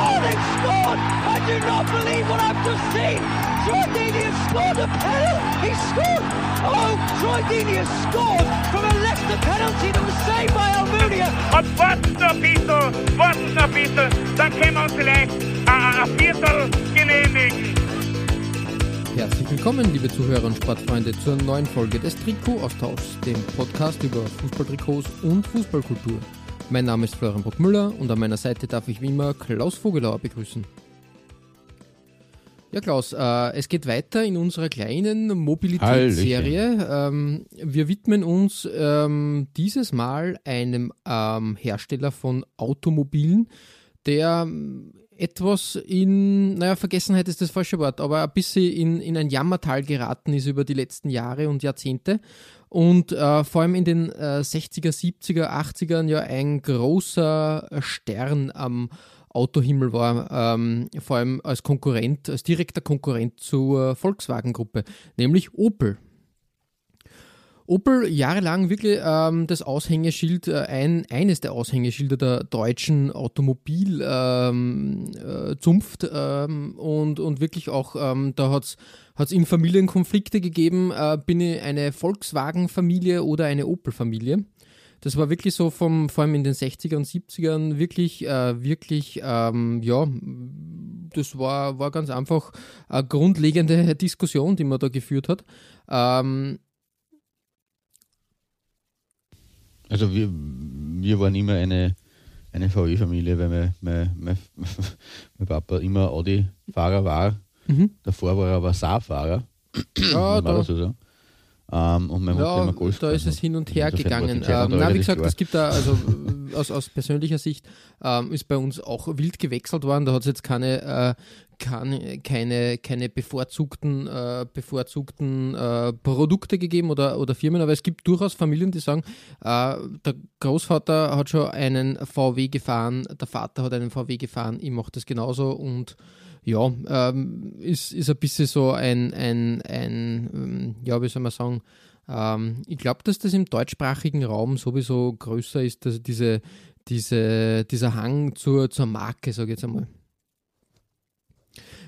Oh, they've scored! I do not believe what I've just seen! Troy Deeney has scored a penalty! He scored! Oh, Troy Deeney has scored from a Leicester penalty that was saved by Almunia! Und warten noch ein bisschen, warten noch ein bisschen, dann können wir uns vielleicht ein Viertel genehmigen. Herzlich willkommen, liebe Zuhörer und Sportfreunde, zur neuen Folge des Trikot-Austauschs, dem Podcast über Fußballtrikots und Fußballkultur. Mein Name ist Florian Bruckmüller und an meiner Seite darf ich wie immer Klaus Vogelauer begrüßen. Ja, Klaus, äh, es geht weiter in unserer kleinen Mobilitätsserie. Ähm, wir widmen uns ähm, dieses Mal einem ähm, Hersteller von Automobilen, der ähm, etwas in, naja, Vergessenheit ist das falsche Wort, aber ein bisschen in, in ein Jammertal geraten ist über die letzten Jahre und Jahrzehnte und äh, vor allem in den äh, 60er, 70er, 80ern ja ein großer Stern am Autohimmel war, ähm, vor allem als Konkurrent, als direkter Konkurrent zur Volkswagen-Gruppe, nämlich Opel. Opel jahrelang wirklich ähm, das Aushängeschild, äh, ein, eines der Aushängeschilder der deutschen Automobilzunft ähm, äh, ähm, und, und wirklich auch, ähm, da hat es in Familien Konflikte gegeben, äh, bin ich eine Volkswagen-Familie oder eine Opel-Familie. Das war wirklich so vom, vor allem in den 60er und 70ern wirklich, äh, wirklich, ähm, ja, das war, war ganz einfach eine grundlegende Diskussion, die man da geführt hat. Ähm, Also wir, wir waren immer eine, eine VW-Familie, weil mein, mein, mein, mein Papa immer Audi-Fahrer war. Mhm. Davor war er aber Saab-Fahrer. Ja, da, so sagen. Ähm, und Mutter ja, immer Golf da ist es hin und her gegangen. Ähm, na, wie gesagt, es gibt da, also aus, aus persönlicher Sicht ähm, ist bei uns auch wild gewechselt worden. Da hat es jetzt keine, äh, keine, keine, keine bevorzugten, äh, bevorzugten äh, Produkte gegeben oder, oder Firmen, aber es gibt durchaus Familien, die sagen, äh, der Großvater hat schon einen VW gefahren, der Vater hat einen VW gefahren, ich mache das genauso und ja, ähm, ist, ist ein bisschen so ein, ein, ein ähm, ja, wie soll man sagen, ähm, ich glaube, dass das im deutschsprachigen Raum sowieso größer ist, dass diese, diese, dieser Hang zur, zur Marke, sage ich jetzt einmal.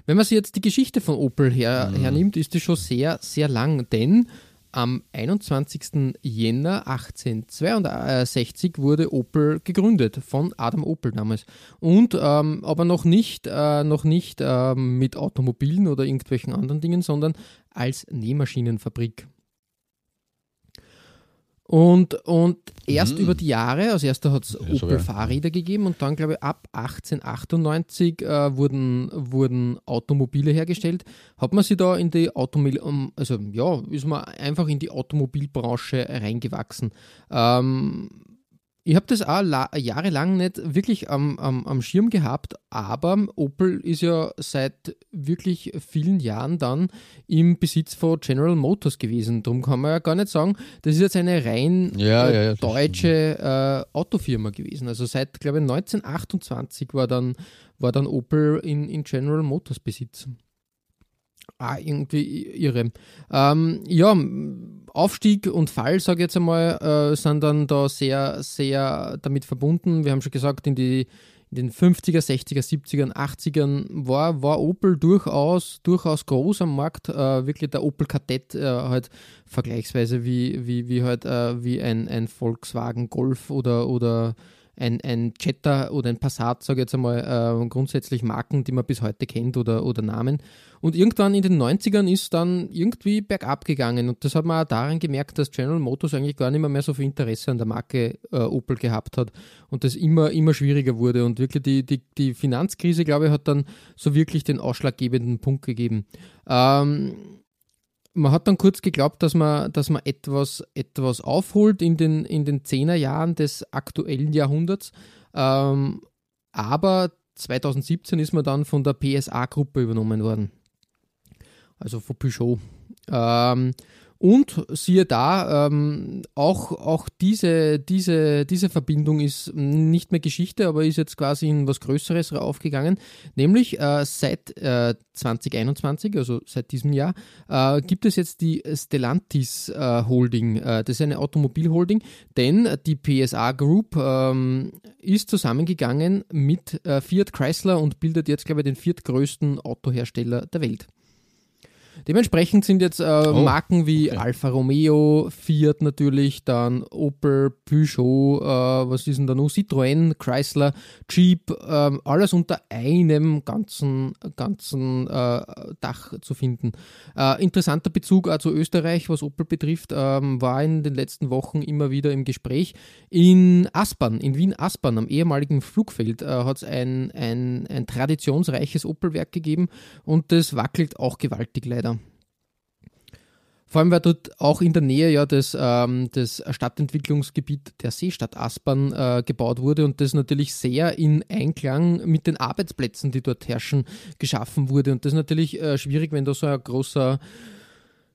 Wenn man sich jetzt die Geschichte von Opel her, Mhm. hernimmt, ist die schon sehr, sehr lang, denn am 21. Jänner 1862 wurde Opel gegründet, von Adam Opel damals. Und ähm, aber noch nicht, äh, noch nicht ähm, mit Automobilen oder irgendwelchen anderen Dingen, sondern als Nähmaschinenfabrik. Und, und erst Mhm. über die Jahre, als erster hat es Ja, Opel sogar. Fahrräder gegeben und dann, glaube ich, ab 1898 äh, wurden, wurden Automobile hergestellt. Hat man sich da in die Automobil, um, also ja, ist man einfach in die Automobilbranche reingewachsen. Ähm, ich habe das auch la jahrelang nicht wirklich am, am, am Schirm gehabt, aber Opel ist ja seit wirklich vielen Jahren dann im Besitz von General Motors gewesen. Darum kann man ja gar nicht sagen, das ist jetzt eine rein Ja, äh, ja, deutsche äh, Autofirma gewesen. Also seit, glaube ich, 1928 war dann, war dann Opel in, in General Motors Besitz. Ah, irgendwie irre. Ähm, ja, Aufstieg und Fall, sage ich jetzt einmal, äh, sind dann da sehr, sehr damit verbunden. Wir haben schon gesagt, in, die, in den 50er, 60er, 70er, 80ern war, war Opel durchaus, durchaus groß am Markt. Äh, wirklich der Opel Kadett äh, halt vergleichsweise wie, wie, wie halt äh, wie ein, ein Volkswagen Golf oder, oder ein, ein Jetta oder ein Passat, sage ich jetzt einmal, äh, grundsätzlich Marken, die man bis heute kennt oder, oder Namen. Und irgendwann in den 90ern ist dann irgendwie bergab gegangen und das hat man auch daran gemerkt, dass General Motors eigentlich gar nicht mehr, mehr so viel Interesse an der Marke äh, Opel gehabt hat und das immer, immer schwieriger wurde und wirklich die, die, die Finanzkrise, glaube ich, hat dann so wirklich den ausschlaggebenden Punkt gegeben. Ähm, man hat dann kurz geglaubt, dass man, dass man etwas, etwas aufholt in den, in den 10er Jahren des aktuellen Jahrhunderts. Ähm, aber 2017 ist man dann von der PSA-Gruppe übernommen worden. Also von Peugeot. Ähm, und siehe da, ähm, auch, auch diese, diese, diese Verbindung ist nicht mehr Geschichte, aber ist jetzt quasi in was Größeres aufgegangen. Nämlich äh, seit äh, 2021, also seit diesem Jahr, äh, gibt es jetzt die Stellantis äh, Holding. Äh, das ist eine Automobilholding, denn die PSA Group ähm, ist zusammengegangen mit äh, Fiat Chrysler und bildet jetzt, glaube ich, den viertgrößten Autohersteller der Welt. Dementsprechend sind jetzt äh, oh, Marken wie okay. Alfa Romeo, Fiat natürlich, dann Opel, Peugeot, äh, was ist denn da noch? Citroën, Chrysler, Jeep, äh, alles unter einem ganzen, ganzen äh, Dach zu finden. Äh, interessanter Bezug auch zu Österreich, was Opel betrifft, ähm, war in den letzten Wochen immer wieder im Gespräch. In Aspern, in Wien-Aspern, am ehemaligen Flugfeld, äh, hat es ein, ein, ein traditionsreiches Opel-Werk gegeben und das wackelt auch gewaltig leider. Vor allem, weil dort auch in der Nähe ja das, ähm, das Stadtentwicklungsgebiet der Seestadt Aspern äh, gebaut wurde und das natürlich sehr in Einklang mit den Arbeitsplätzen, die dort herrschen, geschaffen wurde. Und das ist natürlich äh, schwierig, wenn da so ein großer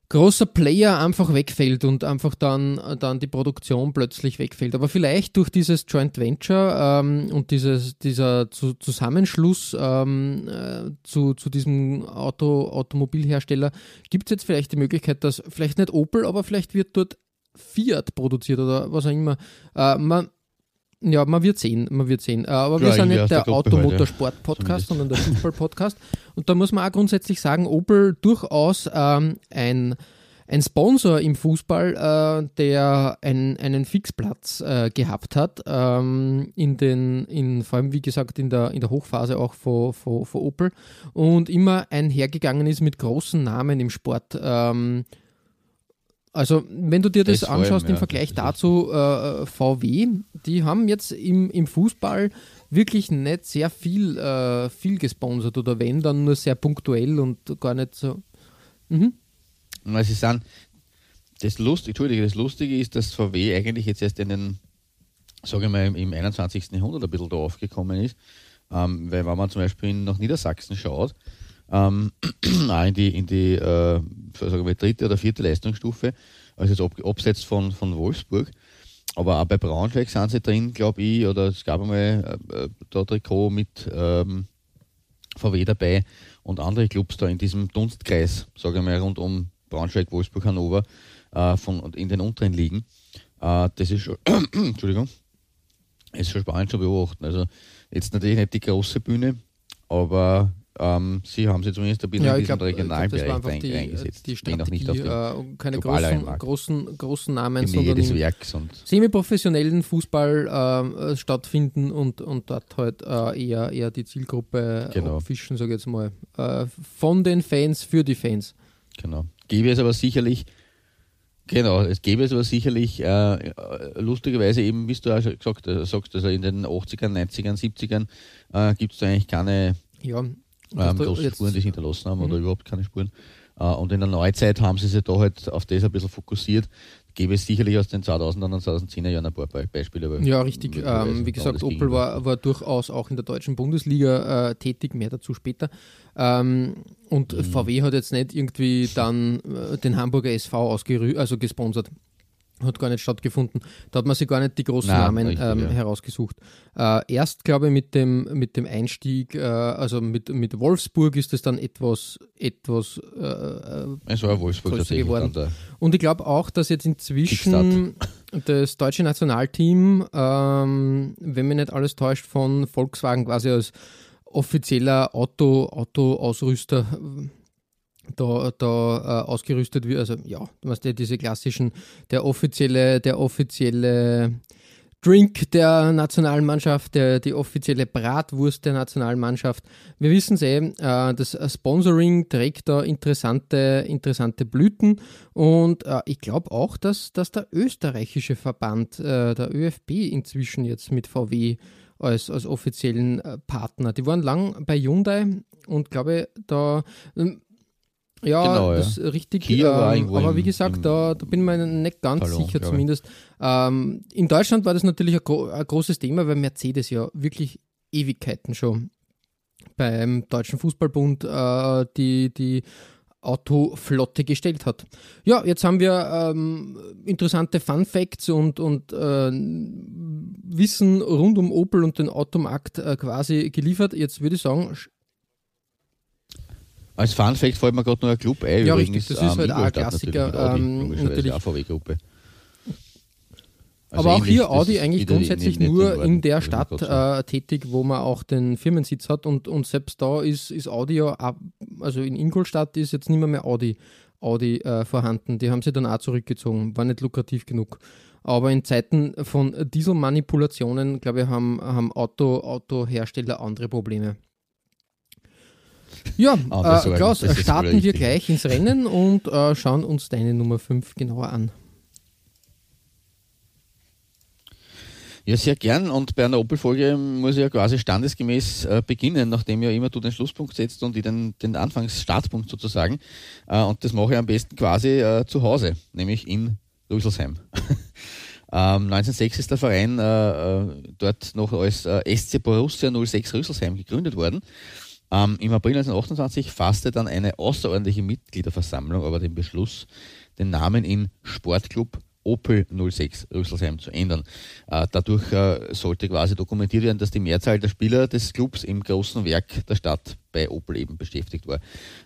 großer Player einfach wegfällt und einfach dann, dann die Produktion plötzlich wegfällt. Aber vielleicht durch dieses Joint Venture ähm, und dieses, dieser Zusammenschluss ähm, äh, zu, zu diesem Auto, Automobilhersteller gibt es jetzt vielleicht die Möglichkeit, dass vielleicht nicht Opel, aber vielleicht wird dort Fiat produziert oder was auch immer. Äh, man, ja, man wird sehen, man wird sehen. Äh, aber wir sind nicht der Automotorsport-Podcast, sondern der Fußball-Podcast. Und da muss man auch grundsätzlich sagen, Opel durchaus ähm, ein, ein Sponsor im Fußball, äh, der ein, einen Fixplatz äh, gehabt hat, ähm, in den, in, vor allem wie gesagt in der, in der Hochphase auch von, von, von Opel und immer einhergegangen ist mit großen Namen im Sport. Ähm, also, wenn du dir das, das anschaust allem, im Vergleich dazu, äh, VW, die haben jetzt im, im Fußball wirklich nicht sehr viel, äh, viel gesponsert oder wenn, dann nur sehr punktuell und gar nicht so. Mhm. Sie sind, das, Lust, Entschuldige, das Lustige ist, dass VW eigentlich jetzt erst in den, sage ich mal, im 21. Jahrhundert ein bisschen da aufgekommen ist. Ähm, weil, wenn man zum Beispiel nach Niedersachsen schaut, ähm, in die, in die äh, sagen wir, dritte oder vierte Leistungsstufe, also jetzt ab, abseits von, von Wolfsburg. Aber auch bei Braunschweig sind sie drin, glaube ich, oder es gab einmal äh, äh, da Trikot mit ähm, VW dabei und andere Clubs da in diesem Dunstkreis, sage ich mal, rund um Braunschweig, Wolfsburg, Hannover, äh, von, in den unteren Ligen. Äh, das ist schon, Entschuldigung, ist schon spannend zu beobachten. Also jetzt natürlich nicht die große Bühne, aber ähm, sie haben sie zumindest ein bisschen ja, in diesem glaub, regionalen glaub, Bereich die, eingesetzt. Die Strategie, nicht auf äh, keine großen, großen, großen Namen, die sondern des Werks und semi-professionellen Fußball äh, stattfinden und, und dort halt äh, eher, eher die Zielgruppe genau. fischen, sage ich jetzt mal. Äh, von den Fans für die Fans. Genau. Gäbe es aber sicherlich Genau, es gäbe es aber sicherlich äh, lustigerweise eben, wie du auch schon gesagt äh, sagst, also in den 80ern, 90ern, 70ern äh, gibt es eigentlich keine ja, ähm, große Spuren, die sie hinterlassen haben mhm. oder überhaupt keine Spuren. Äh, und in der Neuzeit haben sie sich da halt auf das ein bisschen fokussiert. Gäbe es sicherlich aus den 2000er und 2010er Jahren ein paar Beispiele. ja, richtig. Ähm, wie gesagt, Opel war, war durchaus auch in der deutschen Bundesliga äh, tätig, mehr dazu später. Ähm, und mhm. VW hat jetzt nicht irgendwie dann äh, den Hamburger SV ausgerü also gesponsert hat gar nicht stattgefunden. Da hat man sich gar nicht die großen Nein, Namen richtig, ähm, ja. herausgesucht. Äh, erst, glaube ich, mit dem, mit dem Einstieg, äh, also mit, mit Wolfsburg ist es dann etwas, etwas äh, äh es war Wolfsburg größer geworden. Und ich glaube auch, dass jetzt inzwischen das deutsche Nationalteam, ähm, wenn mich nicht alles täuscht, von Volkswagen quasi als offizieller Auto, Autoausrüster da, da äh, ausgerüstet wird. Also ja, du weißt ja diese klassischen, der offizielle, der offizielle Drink der Nationalmannschaft, der, die offizielle Bratwurst der Nationalmannschaft. Wir wissen es eh, äh, das Sponsoring trägt da interessante, interessante Blüten und äh, ich glaube auch, dass, dass der österreichische Verband, äh, der ÖFB, inzwischen jetzt mit VW als, als offiziellen äh, Partner. Die waren lang bei Hyundai und glaube, da ähm, ja, genau, das ja. richtig. Ähm, aber wie gesagt, im, da, da, bin ich mir nicht ganz Ballon, sicher zumindest. Ähm, in Deutschland war das natürlich ein, gro ein, großes Thema, weil Mercedes ja wirklich Ewigkeiten schon beim Deutschen Fußballbund äh, die, die Autoflotte gestellt hat. Ja, jetzt haben wir ähm, interessante Fun Facts und, und äh, Wissen rund um Opel und den Automarkt äh, quasi geliefert. Jetzt würde ich sagen, als Fun Fact fällt mir gerade noch ein Club ein. Ja, übrigens, richtig, das ist halt auch ein Klassiker. Natürlich, ähm, natürlich. Auch VW-Gruppe. Also Aber auch hier Audi eigentlich grundsätzlich in, nur in der Stadt äh, tätig, wo man auch den Firmensitz hat und, und selbst da ist, ist Audi ja, also in Ingolstadt ist jetzt nicht mehr, mehr Audi, Audi äh, vorhanden. Die haben sie dann auch zurückgezogen, war nicht lukrativ genug. Aber in Zeiten von Dieselmanipulationen, glaube ich, haben, haben Auto, Autohersteller andere Probleme. Ja, äh, Klaus, starten wir gleich ins Rennen und äh, schauen uns deine Nummer 5 genauer an. Ja, sehr gern. Und bei einer Opel-Folge muss ich ja quasi standesgemäß äh, beginnen, nachdem ja immer du den Schlusspunkt setzt und ich den, den Anfangsstartpunkt sozusagen. Äh, und das mache ich am besten quasi äh, zu Hause, nämlich in Rüsselsheim. ähm, 1906 ist der Verein äh, äh, dort noch als äh, SC Borussia 06 Rüsselsheim gegründet worden. Ähm, Im April 1928 fasste dann eine außerordentliche Mitgliederversammlung aber den Beschluss, den Namen in Sportclub Opel 06 Rüsselsheim zu ändern. Äh, dadurch äh, sollte quasi dokumentiert werden, dass die Mehrzahl der Spieler des Clubs im großen Werk der Stadt bei Opel eben beschäftigt war.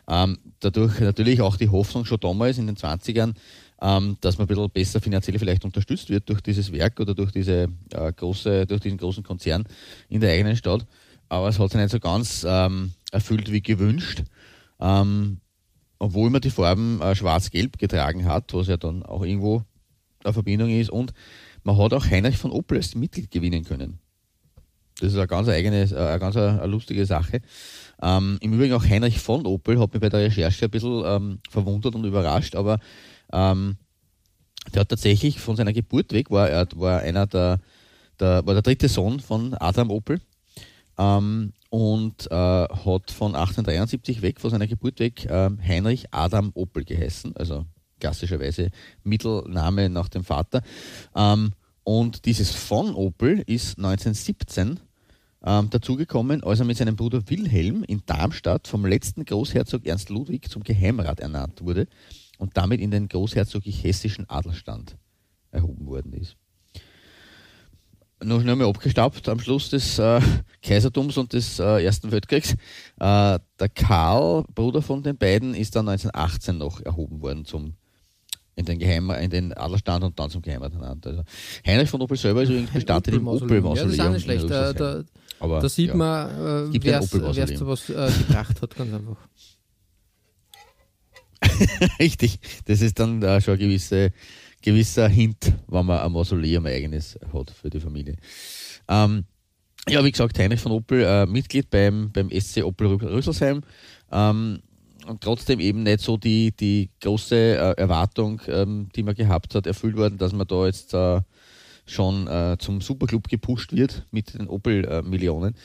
Ähm, dadurch natürlich auch die Hoffnung schon damals in den 20ern, ähm, dass man ein bisschen besser finanziell vielleicht unterstützt wird durch dieses Werk oder durch diese äh, große, durch diesen großen Konzern in der eigenen Stadt. Aber es hat sich nicht so ganz ähm, erfüllt wie gewünscht. Ähm, obwohl man die Farben äh, schwarz-gelb getragen hat, was ja dann auch irgendwo eine Verbindung ist. Und man hat auch Heinrich von Opel als Mitglied gewinnen können. Das ist eine ganz eigene, äh, eine ganz eine, lustige Sache. Ähm, Im Übrigen auch Heinrich von Opel hat mich bei der Recherche ein bisschen ähm, verwundert und überrascht, aber ähm, der hat tatsächlich von seiner Geburt weg, war er war einer der, der, war der dritte Sohn von Adam Opel ähm, und äh, hat von 1873 weg, von seiner Geburt weg, äh, Heinrich Adam Opel geheißen, also klassischerweise Mittelname nach dem Vater. Ähm, und dieses von Opel ist 1917 ähm, dazugekommen, als er mit seinem Bruder Wilhelm in Darmstadt vom letzten Großherzog Ernst Ludwig zum Geheimrat ernannt wurde und damit in den großherzoglich hessischen Adelstand erhoben worden ist. Noch schnell mal abgestaubt am Schluss des äh, Kaisertums und des äh, Ersten Weltkriegs. Äh, der Karl, Bruder von den beiden, ist dann 1918 noch erhoben worden zum in den, Geheim, in den Adlerstand und dann zum Geheimat ernannt. Also Heinrich von Opel selber ist übrigens bestattet im Opel-Mausoleum. Ja, das ist auch nicht schlecht. Da, da, Aber, da sieht ja, man, äh, wer es zu was äh, gebracht hat, ganz einfach. Richtig, das ist dann äh, schon ein gewisse, gewisser Hint, wenn man ein Mausoleum eigenes hat für die Familie. Ähm, ja, wie gesagt, Heinrich von Opel, äh, Mitglied beim, beim SC Opel Rüsselsheim. Ähm, und trotzdem eben nicht so die, die große äh, Erwartung, ähm, die man gehabt hat, erfüllt worden, dass man da jetzt äh, schon äh, zum Superclub gepusht wird mit den Opel-Millionen.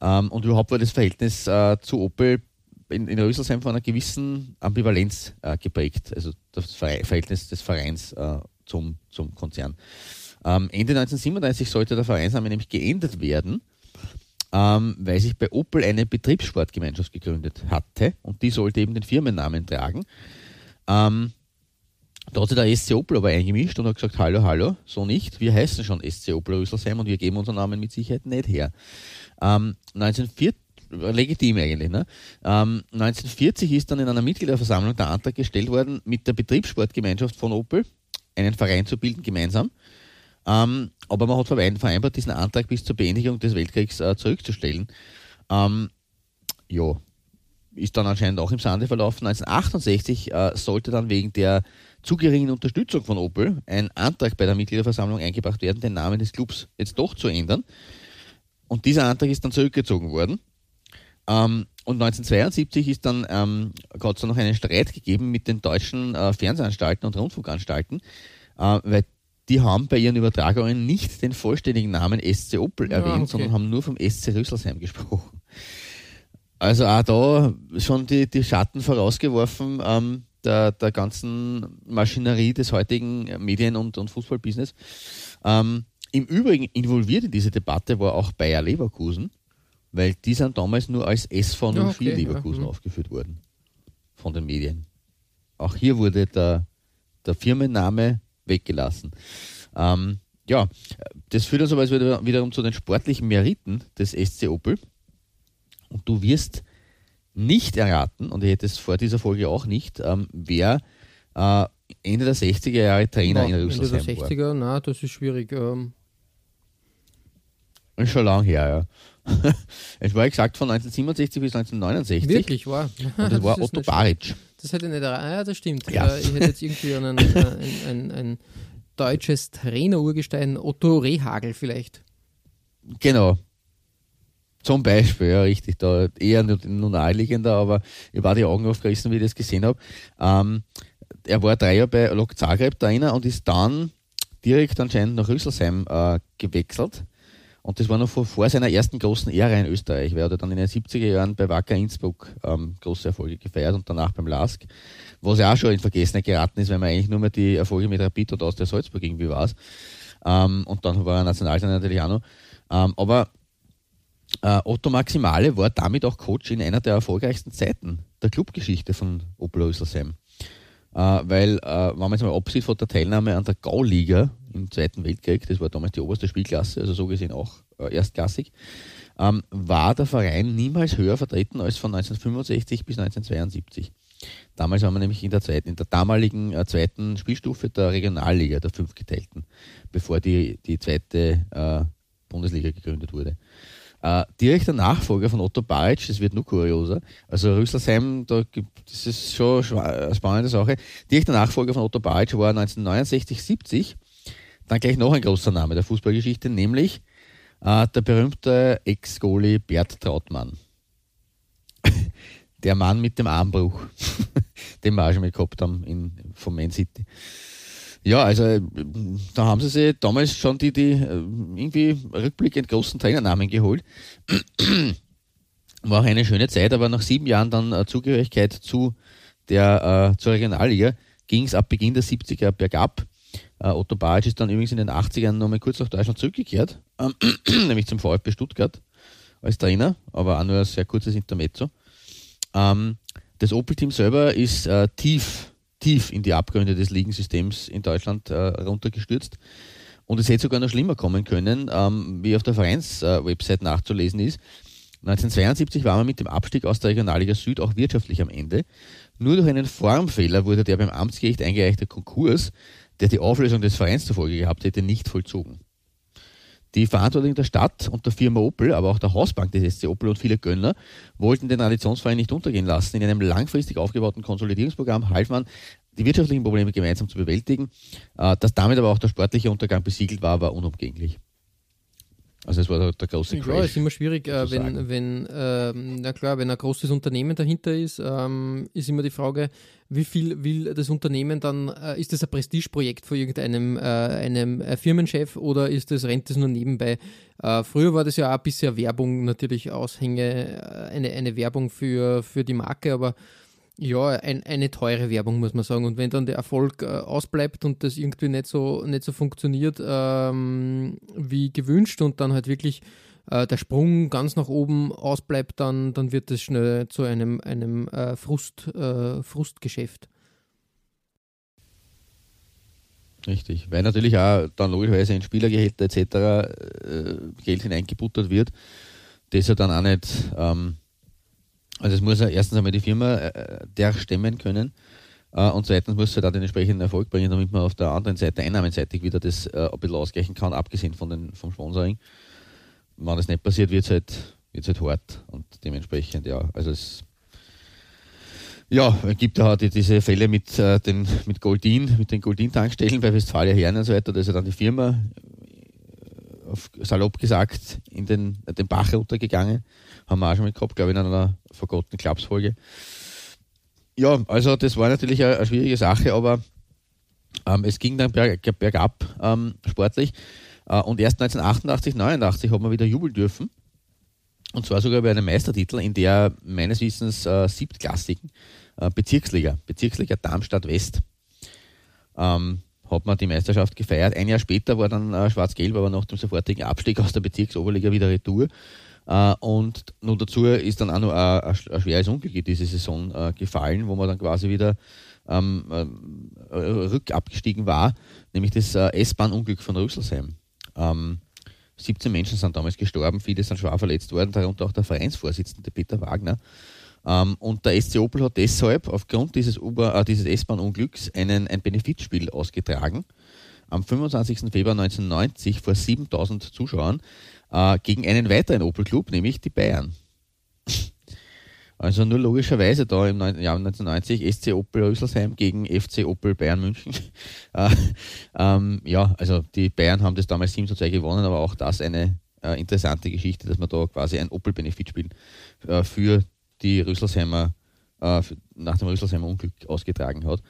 Ähm, und überhaupt war das Verhältnis äh, zu Opel in, in Röselsheim von einer gewissen Ambivalenz äh, geprägt, also das Verhältnis des Vereins äh, zum, zum Konzern. Ähm, Ende 1937 sollte der Vereinsname nämlich geändert werden ähm, weil sich bei Opel eine Betriebssportgemeinschaft gegründet hatte und die sollte eben den Firmennamen tragen. Ähm, da hat sich der SC Opel aber eingemischt und hat gesagt, hallo, hallo, so nicht, wir heißen schon SC Opel Rüsselsheim und wir geben unseren Namen mit Sicherheit nicht her. Ähm, 1940 legitim eigentlich. Ne? Ähm, 1940 ist dann in einer Mitgliederversammlung der Antrag gestellt worden, mit der Betriebssportgemeinschaft von Opel einen Verein zu bilden, gemeinsam. Ähm, aber man hat vereinbart, diesen Antrag bis zur Beendigung des Weltkriegs äh, zurückzustellen. Ähm, ja, ist dann anscheinend auch im Sande verlaufen. 1968 äh, sollte dann wegen der zu geringen Unterstützung von Opel ein Antrag bei der Mitgliederversammlung eingebracht werden, den Namen des Clubs jetzt doch zu ändern. Und dieser Antrag ist dann zurückgezogen worden. Ähm, und 1972 ist dann, ähm, es dann noch einen Streit gegeben mit den deutschen äh, Fernsehanstalten und Rundfunkanstalten, äh, weil die haben bei ihren Übertragungen nicht den vollständigen Namen SC Opel erwähnt, ja, okay. sondern haben nur vom SC Rüsselsheim gesprochen. Also auch da schon die, die Schatten vorausgeworfen ähm, der, der ganzen Maschinerie des heutigen Medien- und, und Fußballbusiness. Ähm, Im Übrigen involviert in diese Debatte war auch Bayer Leverkusen, weil die sind damals nur als SV04 ja, okay, Leverkusen ja, mhm. aufgeführt worden von den Medien. auch hier wurde der, der Firmenname weggelassen. Ähm, ja, das führt uns aber wieder, wiederum zu den sportlichen Meriten des SC Opel. Und du wirst nicht erraten, und ich hätte es vor dieser Folge auch nicht, ähm, wer äh, Ende der 60er Jahre Trainer Boah, in Rüsselsheim Ende der 60er, na, das ist schwierig. Ähm, war. Ist schon lang her, ja. es war gesagt von 1967 bis 1969. wirklich, war. Und das war ist Otto Baric. Das hätte ich nicht. Ah, ja, das stimmt. Ja. Ich hätte jetzt irgendwie an ein, äh, ein, ein, ein deutsches Trainer-Urgestein, Otto Rehagel vielleicht. Genau. Zum Beispiel, ja, richtig. Da eher nur, nur naheliegender, aber ich war die Augen aufgerissen, wie ich das gesehen habe. Ähm, er war drei Jahre bei Lok Zagreb Trainer und ist dann direkt anscheinend nach Rüsselsheim äh, gewechselt. Und das war noch vor, vor seiner ersten großen Ära in Österreich, weil er hat dann in den 70er Jahren bei Wacker Innsbruck ähm, große Erfolge gefeiert und danach beim LASK, was ja auch schon in Vergessenheit geraten ist, weil man eigentlich nur mehr die Erfolge mit Rapid und aus der Salzburg irgendwie war. Ähm, und dann war er Nationaltrainer natürlich auch noch. Ähm, aber äh, Otto Maximale war damit auch Coach in einer der erfolgreichsten Zeiten der Clubgeschichte von Opel Rüsselsheim. Äh, weil, äh, wenn man jetzt mal absieht von der Teilnahme an der Gauliga im Zweiten Weltkrieg, das war damals die oberste Spielklasse, also so gesehen auch äh, erstklassig, ähm, war der Verein niemals höher vertreten als von 1965 bis 1972. Damals waren wir nämlich in der zweiten, in der damaligen äh, zweiten Spielstufe der Regionalliga, der fünfgeteilten, bevor die, die zweite äh, Bundesliga gegründet wurde. Äh, direkter Nachfolger von Otto Baric, das wird nur kurioser. Also Rüsselsheim, da gibt, das ist schon eine spannende Sache. Direkter Nachfolger von Otto Baric war 1969, 70. Dann gleich noch ein großer Name der Fußballgeschichte, nämlich äh, der berühmte Ex-Goalie Bert Trautmann. Der Mann mit dem Armbruch, den wir auch schon mal gehabt haben in, von Man City. Ja, also da haben sie sich damals schon die, die äh, irgendwie rückblickend großen Trainernamen geholt. War auch eine schöne Zeit, aber nach sieben Jahren dann äh, Zugehörigkeit zu der äh, zur Regionalliga ging es ab Beginn der 70er bergab. Äh, Otto Baric ist dann übrigens in den 80ern nochmal kurz nach Deutschland zurückgekehrt, nämlich zum VfB Stuttgart als Trainer, aber auch nur ein sehr kurzes Intermezzo. Ähm, das Opel-Team selber ist äh, tief, tief in die Abgründe des Ligensystems in Deutschland äh, runtergestürzt. Und es hätte sogar noch schlimmer kommen können, ähm, wie auf der Vereins-Website nachzulesen ist. 1972 war man mit dem Abstieg aus der Regionalliga Süd auch wirtschaftlich am Ende. Nur durch einen Formfehler wurde der beim Amtsgericht eingereichte Konkurs, der die Auflösung des Vereins zur Folge gehabt hätte, nicht vollzogen. Die Verantwortlichen der Stadt und der Firma Opel, aber auch der Hausbank des SC Opel und viele Gönner wollten den Traditionsverein nicht untergehen lassen. In einem langfristig aufgebauten Konsolidierungsprogramm half man, die wirtschaftlichen Probleme gemeinsam zu bewältigen. Äh, Dass damit aber auch der sportliche Untergang besiegelt war, war unumgänglich. Also es war der, der große Ja, Crash. ist immer schwierig, äh, wenn, wenn ähm, na klar, wenn ein großes Unternehmen dahinter ist, ähm, ist immer die Frage, wie viel will das Unternehmen dann, äh, ist das ein Prestigeprojekt von irgendeinem äh, einem äh, Firmenchef oder ist das, rennt das nur nebenbei? Äh, früher war das ja auch bisher Werbung, natürlich Aushänge, äh, eine, eine Werbung für, für die Marke, aber ja, ein, eine teure Werbung, muss man sagen. Und wenn dann der Erfolg äh, ausbleibt und das irgendwie nicht so, nicht so funktioniert ähm, wie gewünscht und dann halt wirklich äh, der Sprung ganz nach oben ausbleibt, dann, dann wird das schnell zu einem, einem äh, Frust, äh, Frustgeschäft. Richtig, weil natürlich auch dann logischerweise in Spielergehälter etc. Äh, Geld hineingebuttert wird, das ja dann auch nicht, ähm, also es muss ja erstens einmal die Firma äh, der stemmen können äh, und zweitens muss es halt den entsprechenden Erfolg bringen, damit man auf der anderen Seite, einnahmenseitig wieder das äh, ein bisschen ausgleichen kann, abgesehen von den, vom Sponsoring. Wenn das nicht passiert, wird es halt, wird's halt hart und dementsprechend, ja, also es ja, gibt ja halt die- diese Fälle mit, äh, den, mit Goldin, mit den Goldin-Tankstellen bei Westfalia Herne und so weiter. Da ist ja dann die Firma, äh, auf, salopp gesagt, in den, den Bach runtergegangen. Haben wir auch schon mal gehabt, glaube ich, in einer vergottenen Klapsfolge. Ja, also das war natürlich eine, eine schwierige Sache, aber ähm, es ging dann berg, bergab ähm, sportlich. Äh, und erst 1988, 89 hat man wieder jubeln dürfen. Und zwar sogar bei einem Meistertitel in der meines Wissens äh, siebtklassigen äh, Bezirksliga, Bezirksliga Darmstadt West. Ähm, hat man die Meisterschaft gefeiert. Ein Jahr später war dann äh, Schwarz-Gelb, aber nach dem sofortigen Abstieg aus der Bezirksoberliga wieder Retour. Äh, und nur dazu ist dann auch noch ein, schweres Unglück diese Saison äh, gefallen, wo man dann quasi wieder ähm, äh, rückabgestiegen war, nämlich das S-Bahn-Unglück von Rüsselsheim. Ähm, 17 Menschen sind damals gestorben, viele sind schwer verletzt worden, darunter auch der Vereinsvorsitzende Peter Wagner. Ähm, und der SC Opel hat deshalb aufgrund dieses, äh, dieses S-Bahn-Unglücks ein Benefizspiel ausgetragen. Am 25. Februar 1990 vor 7000 Zuschauern äh, gegen einen weiteren Opel-Club, nämlich die Bayern. Also nur logischerweise da im Jahr 1990 SC Opel Rüsselsheim gegen FC Opel Bayern München. äh, ähm, ja, also die Bayern haben das damals 7 zu 2 gewonnen, aber auch das eine äh, interessante Geschichte, dass man da quasi ein Opel-Benefitspiel äh, für die Rüsselsheimer äh, nach dem Rüsselsheimer Unglück ausgetragen hat.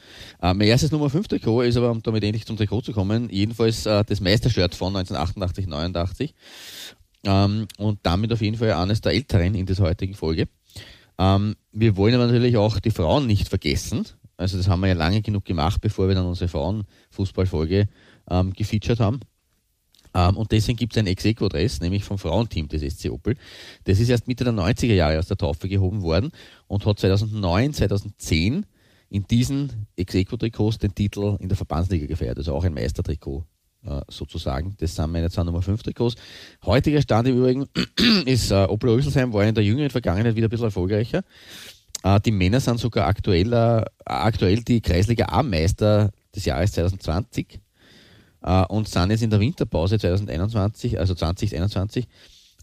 Äh, mein erstes Nummer 5 Trikot ist aber, um damit endlich zum Trikot zu kommen, jedenfalls äh, das Meistershirt von 1988, 89 ähm, und damit auf jeden Fall eines der älteren in der heutigen Folge. Ähm, wir wollen aber natürlich auch die Frauen nicht vergessen. Also das haben wir ja lange genug gemacht, bevor wir dann unsere Frauenfußballfolge ähm, gefeatured haben. Ähm, und deswegen gibt es ein Ex-Equo-Dress, nämlich vom Frauenteam des SC Opel. Das ist erst Mitte der 90er Jahre aus der Taufe gehoben worden und hat 2009, 2010 in diesen Ex-Equo-Trikots den Titel in der Verbandsliga gefeiert. Also auch ein Meistertrikot äh, sozusagen. Das sind meine zwei Nummer 5 Trikots. Heutiger Stand im Übrigen ist äh, Opel Rüsselsheim war in der jüngeren Vergangenheit wieder ein bisschen erfolgreicher. Äh, die Männer sind sogar aktuell, aktuell die Kreisliga A-Meister des Jahres 2020 äh, und sind jetzt in der Winterpause 2021, also 2021,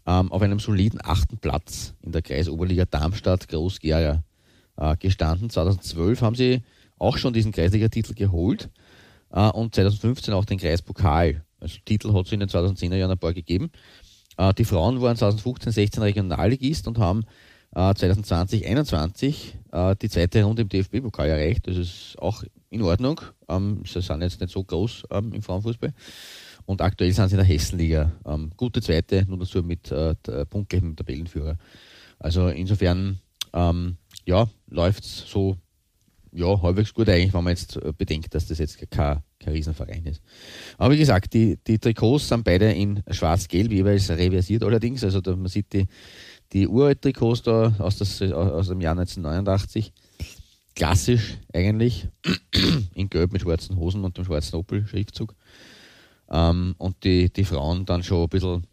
ähm, auf einem soliden achten Platz in der Kreisoberliga Darmstadt Groß-Gera äh, gestanden. 2012 haben sie auch schon diesen Kreisliga-Titel geholt äh, und 2015 auch den Kreispokal. Also Titel hat es in den 2010er Jahren ein paar gegeben. Äh, die Frauen waren 2015, 16 Regionalligist und haben äh, 2020, 21 äh, die zweite Runde im DFB-Pokal erreicht. Das ist auch in Ordnung. Ähm, sie sind jetzt nicht so groß ähm, im Frauenfußball. Und aktuell sind sie in der Hessenliga. Ähm, gute zweite, nur dazu mit äh, punktgleich mit dem Tabellenführer. Also insofern, ähm, ja, läuft es so ja, halbwegs gut eigentlich, wenn man jetzt äh, bedenkt, dass das jetzt kein, kein Riesenverein ist. Aber wie gesagt, die, die Trikots sind beide in schwarz-gelb, jeweils reversiert allerdings. Also da, man sieht die, die Uralt-Trikots da aus, das, aus dem Jahr 1989. Klassisch eigentlich, in gelb mit schwarzen Hosen und dem schwarzen Opel-Schriftzug. Ähm, und die, die Frauen dann schon ein bisschen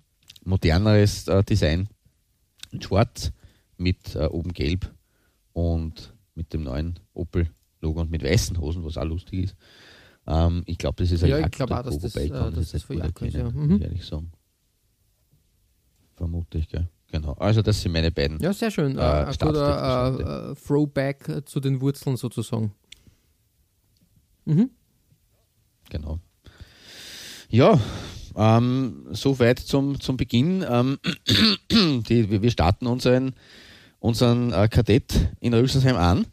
moderneres äh, Design. In schwarz mit äh, oben gelb und mit dem neuen Opel-Logo und mit weißen Hosen, was auch lustig ist. Ähm, ich glaube, das ist ein Ja, ich glaube auch, dass das, ich äh, das, das von Jacke ist, ja. Mhm. ehrlich sagen. Vermute ich, gell? Genau. Also das sind meine beiden. Ja, sehr schön. Äh, ein guter äh, Throwback zu den Wurzeln sozusagen. Mhm. Genau. Ja, ähm, soweit zum, zum Beginn. Ähm, die, wir starten unseren unseren äh, Kadett in Rüsselsheim an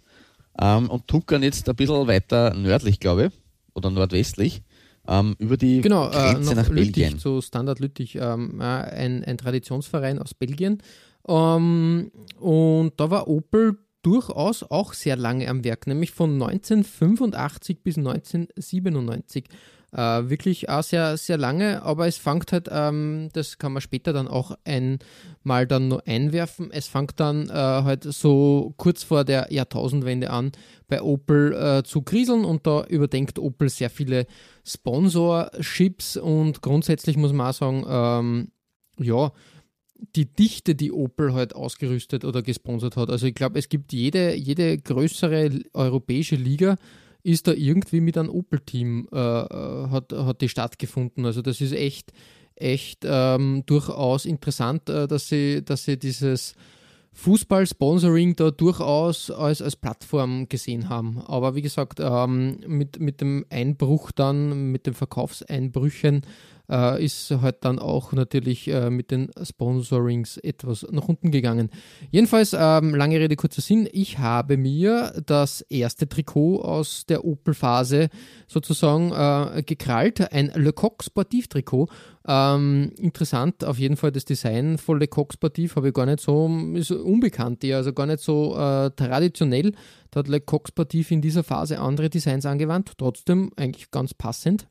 ähm, und tuckern jetzt ein bisschen weiter nördlich, glaube ich, oder nordwestlich, ähm, über die genau, Grenze äh, nach Lüttich, Belgien. Zu Standard Lüttich, ähm, ein, ein Traditionsverein aus Belgien. Ähm, und da war Opel durchaus auch sehr lange am Werk, nämlich von 1985 bis 1997 äh, wirklich auch sehr, sehr lange, aber es fängt halt, ähm, das kann man später dann auch einmal dann noch einwerfen, es fängt dann äh, halt so kurz vor der Jahrtausendwende an, bei Opel äh, zu kriseln und da überdenkt Opel sehr viele Sponsorships und grundsätzlich muss man auch sagen, ähm, ja, die Dichte, die Opel halt ausgerüstet oder gesponsert hat. Also ich glaube, es gibt jede, jede größere europäische Liga, ist da irgendwie mit einem Opel-Team äh, äh, hat, hat die stattgefunden. Also das ist echt, echt ähm, durchaus interessant, äh, dass sie, dass sie dieses Fußball-Sponsoring da durchaus als, als Plattform gesehen haben. Aber wie gesagt, ähm, mit, mit dem Einbruch dann, mit den Verkaufseinbrüchen äh, ist halt dann auch natürlich äh, mit den Sponsorings etwas nach unten gegangen. Jedenfalls, ähm, lange Rede, kurzer Sinn, ich habe mir das erste Trikot aus der Opel-Phase sozusagen äh, gekrallt, ein Le Coq Sportiv-Trikot. Ähm, interessant auf jeden Fall das Design von Le Coq Sportiv habe ich gar nicht so, ist unbekannt, eher, also gar nicht so äh, traditionell. Da hat Le Coq Sportiv in dieser Phase andere Designs angewandt, trotzdem eigentlich ganz passend.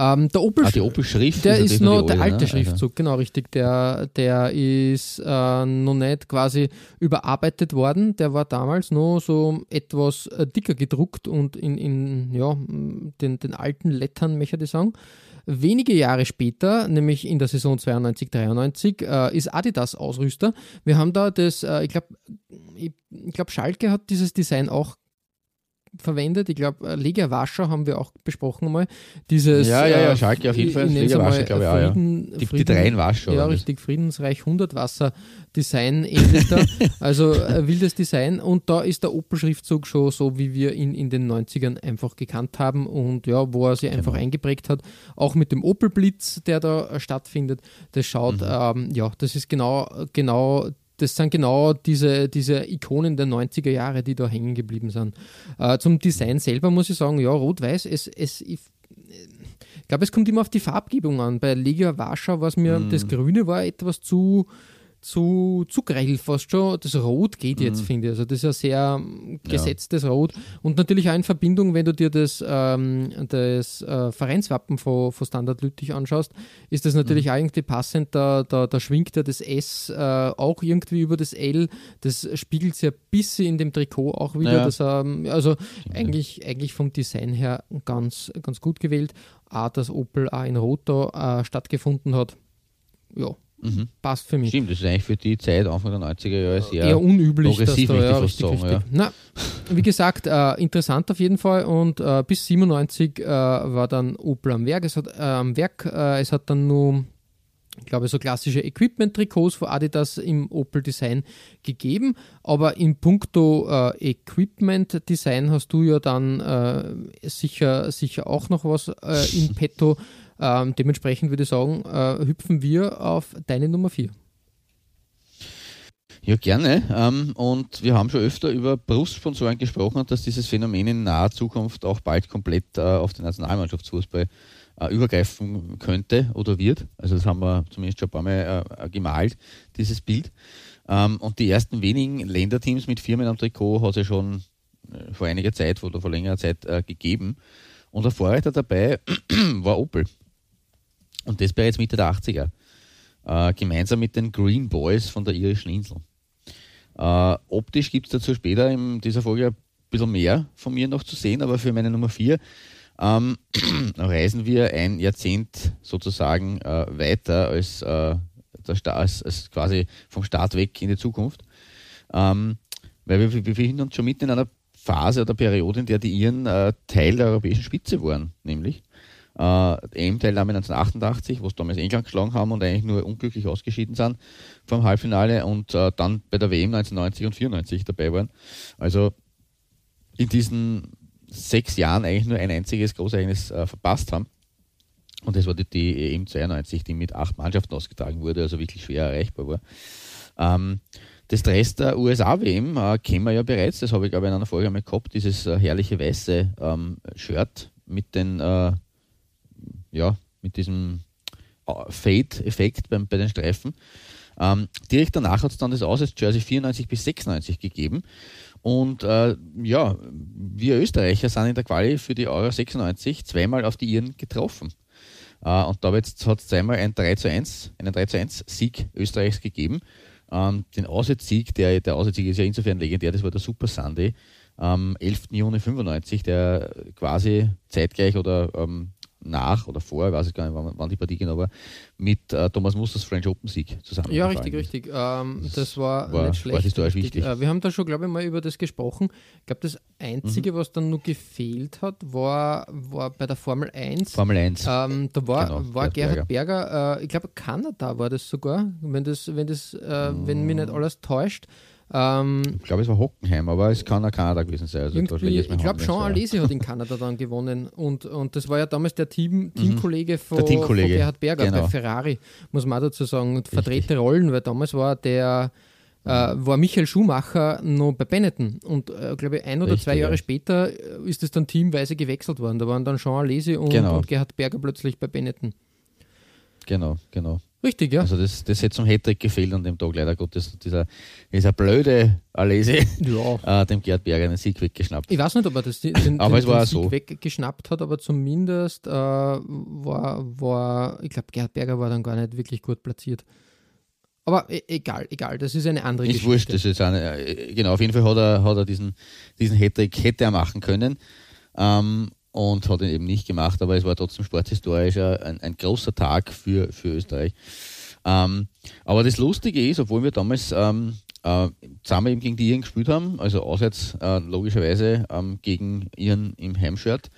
Ähm, der Opel, Ah, die Opel-Schrift. der ja ist die noch der ne? alte Also- Schriftzug, genau richtig. Der, der ist äh, noch nicht quasi überarbeitet worden. Der war damals noch so etwas äh, dicker gedruckt und in, in ja, den, den alten Lettern, möchte ich sagen. Wenige Jahre später, nämlich in der Saison 92, 93, äh, ist Adidas Ausrüster. Wir haben da das, äh, ich glaube, ich, ich glaube, Schalke hat dieses Design auch verwendet. Ich glaube, Lega Warschau haben wir auch besprochen mal. Dieses, Ja, ja, ja, äh, Schalke auf jeden Fall. Lega Warschau, glaube ich, auch, ja. Frieden, Die, die Frieden- dreien war schon. ja, das- richtig, Friedensreich 100 Wasser Design ähnlich da. Also äh, wildes Design und da ist der Opel-Schriftzug schon so, wie wir ihn in den 90ern einfach gekannt haben und ja, wo er sich einfach Genau. eingeprägt hat. Auch mit dem Opel-Blitz, der da äh, stattfindet. Das schaut, Mhm. ähm, ja, das ist genau, genau das sind genau diese, diese Ikonen der 90er Jahre, die da hängen geblieben sind. Äh, zum Design selber muss ich sagen, ja, rot-weiß, es, es, ich, ich glaube, es kommt immer auf die Farbgebung an. Bei Legia Warschau war es mir, Mhm. das Grüne war etwas zu, zu, zu grell fast schon. Das Rot geht Mhm. jetzt, finde ich. Also das ist ein sehr ähm, gesetztes Rot. Und natürlich auch in Verbindung, wenn du dir das, ähm, das äh, Vereinswappen von, von Standard Lüttich anschaust, ist das natürlich Mhm. auch irgendwie passend. Da, da, da schwingt ja das S äh, auch irgendwie über das L. Das spiegelt sich ein bisschen in dem Trikot auch wieder. Ja. Das, ähm, also eigentlich, eigentlich vom Design her ganz, ganz gut gewählt. Auch, dass Opel auch in Rot da äh, stattgefunden hat. Ja, Mhm. passt für mich. Stimmt, das ist eigentlich für die Zeit, Anfang der 90er Jahre, sehr Eher unüblich, dass da, ja, richtig, sagen, richtig. Na, wie gesagt, äh, interessant auf jeden Fall und äh, bis 97 äh, war dann Opel am Werk. Es hat, äh, am Werk, äh, es hat dann nur, ich glaube, so klassische Equipment-Trikots von Adidas im Opel-Design gegeben, aber in puncto äh, Equipment-Design hast du ja dann sicher, sicher auch noch was in petto. Ähm, dementsprechend würde ich sagen, äh, hüpfen wir auf deine Nummer 4. Ja, gerne. Ähm, und wir haben schon öfter über Brustsponsoren gesprochen dass dieses Phänomen in naher Zukunft auch bald komplett äh, auf den Nationalmannschaftsfußball äh, übergreifen könnte oder wird. Also das haben wir zumindest schon ein paar Mal äh, gemalt, dieses Bild. Ähm, und die ersten wenigen Länderteams mit Firmen am Trikot hat es ja schon äh, vor einiger Zeit oder vor längerer Zeit äh, gegeben. Und der Vorreiter dabei war Opel. Und das bereits Mitte der 80er. Äh, gemeinsam mit den Green Boys von der irischen Insel. Äh, optisch gibt es dazu später in dieser Folge ein bisschen mehr von mir noch zu sehen, aber für meine Nummer 4 ähm, reisen wir ein Jahrzehnt sozusagen äh, weiter als, äh, der Sta als, als quasi vom Start weg in die Zukunft. Ähm, weil wir, wir befinden uns schon mitten in einer Phase oder Periode, in der die Iren äh, Teil der europäischen Spitze waren, nämlich äh, EM-Teilnahme 1988, wo sie damals England geschlagen haben und eigentlich nur unglücklich ausgeschieden sind vom Halbfinale und äh, dann bei der WM 1990 und 94 dabei waren. Also in diesen sechs Jahren eigentlich nur ein einziges Großereignis äh, verpasst haben. Und das war die, die EM 92, die mit acht Mannschaften ausgetragen wurde, also wirklich schwer erreichbar war. Ähm, das Dress der USA-WM äh, kennen wir ja bereits, das habe ich glaube ich in einer Folge einmal gehabt, dieses äh, herrliche weiße ähm, Shirt mit den äh, ja, mit diesem äh, Fade-Effekt beim- bei den Streifen. Ähm, direkt danach hat es dann das aus als Jersey 94 bis 96 gegeben. Und äh, ja, wir Österreicher sind in der Quali für die Euro 96 zweimal auf die Iren getroffen. Äh, und da hat es zweimal ein 3 zu 1, einen 3 zu 1 Sieg Österreichs gegeben. Ähm, den Auswärtssieg, der, der Auswärtssieg ist ja insofern legendär, das war der Super Sunday am 11. Juni 95, der quasi zeitgleich oder ähm, nach oder vor, ich weiß ich gar nicht, wann, wann die Partie genau war, mit äh, Thomas Musters French Open Sieg zusammen. Ja, richtig, richtig. Ähm, das war, war- nicht war schlecht. historisch richtig. wichtig. Äh, wir haben da schon, glaube ich, mal über das gesprochen. Ich glaube, das Einzige, was dann nur gefehlt hat, war, war bei der Formel 1. Formel 1. Ähm, da war, Genau, war Gerhard Gerhard Berger, äh, ich glaube Kanada war das sogar, wenn das, wenn das, äh, wenn mich nicht alles täuscht. Ähm, ich glaube, es war Hockenheim, aber es kann auch Kanada gewesen sein. Also ich glaube, Jean Alesi hat in Kanada dann gewonnen und, und das war ja damals der Team, Teamkollege von, Mhm. Der Teamkollege, von Gerhard Berger genau. bei Ferrari, muss man auch dazu sagen, und verdrehte Rollen, weil damals war der äh, war Michael Schumacher noch bei Benetton und äh, glaube ich ein oder Richtig, zwei Jahre ja. später äh, ist es dann teamweise gewechselt worden. Da waren dann Jean Alesi und, Genau. und Gerhard Berger plötzlich bei Benetton. Genau, genau. Richtig, ja. Also das, das hätte zum Hattrick gefehlt an dem Tag leider Gottes. Dieser, dieser blöde Alesi ja. äh, dem Gerd Berger den Sieg weggeschnappt. Ich weiß nicht, ob er das, den, aber den, es war den Sieg so. weggeschnappt hat, aber zumindest äh, war, war, ich glaube, Gerd Berger war dann gar nicht wirklich gut platziert. Aber e egal, egal, das ist eine andere ist Geschichte. Wurscht, das ist eine, äh, genau, auf jeden Fall hat er, hat er diesen, diesen Hattrick hätte er machen können. Ähm, und hat ihn eben nicht gemacht, aber es war trotzdem sporthistorisch ein, ein großer Tag für, für Österreich. Ähm, aber das Lustige ist, obwohl wir damals ähm, äh, zusammen eben gegen die Iren gespielt haben, also auswärts äh, logischerweise ähm, gegen Iren im Heimshirt,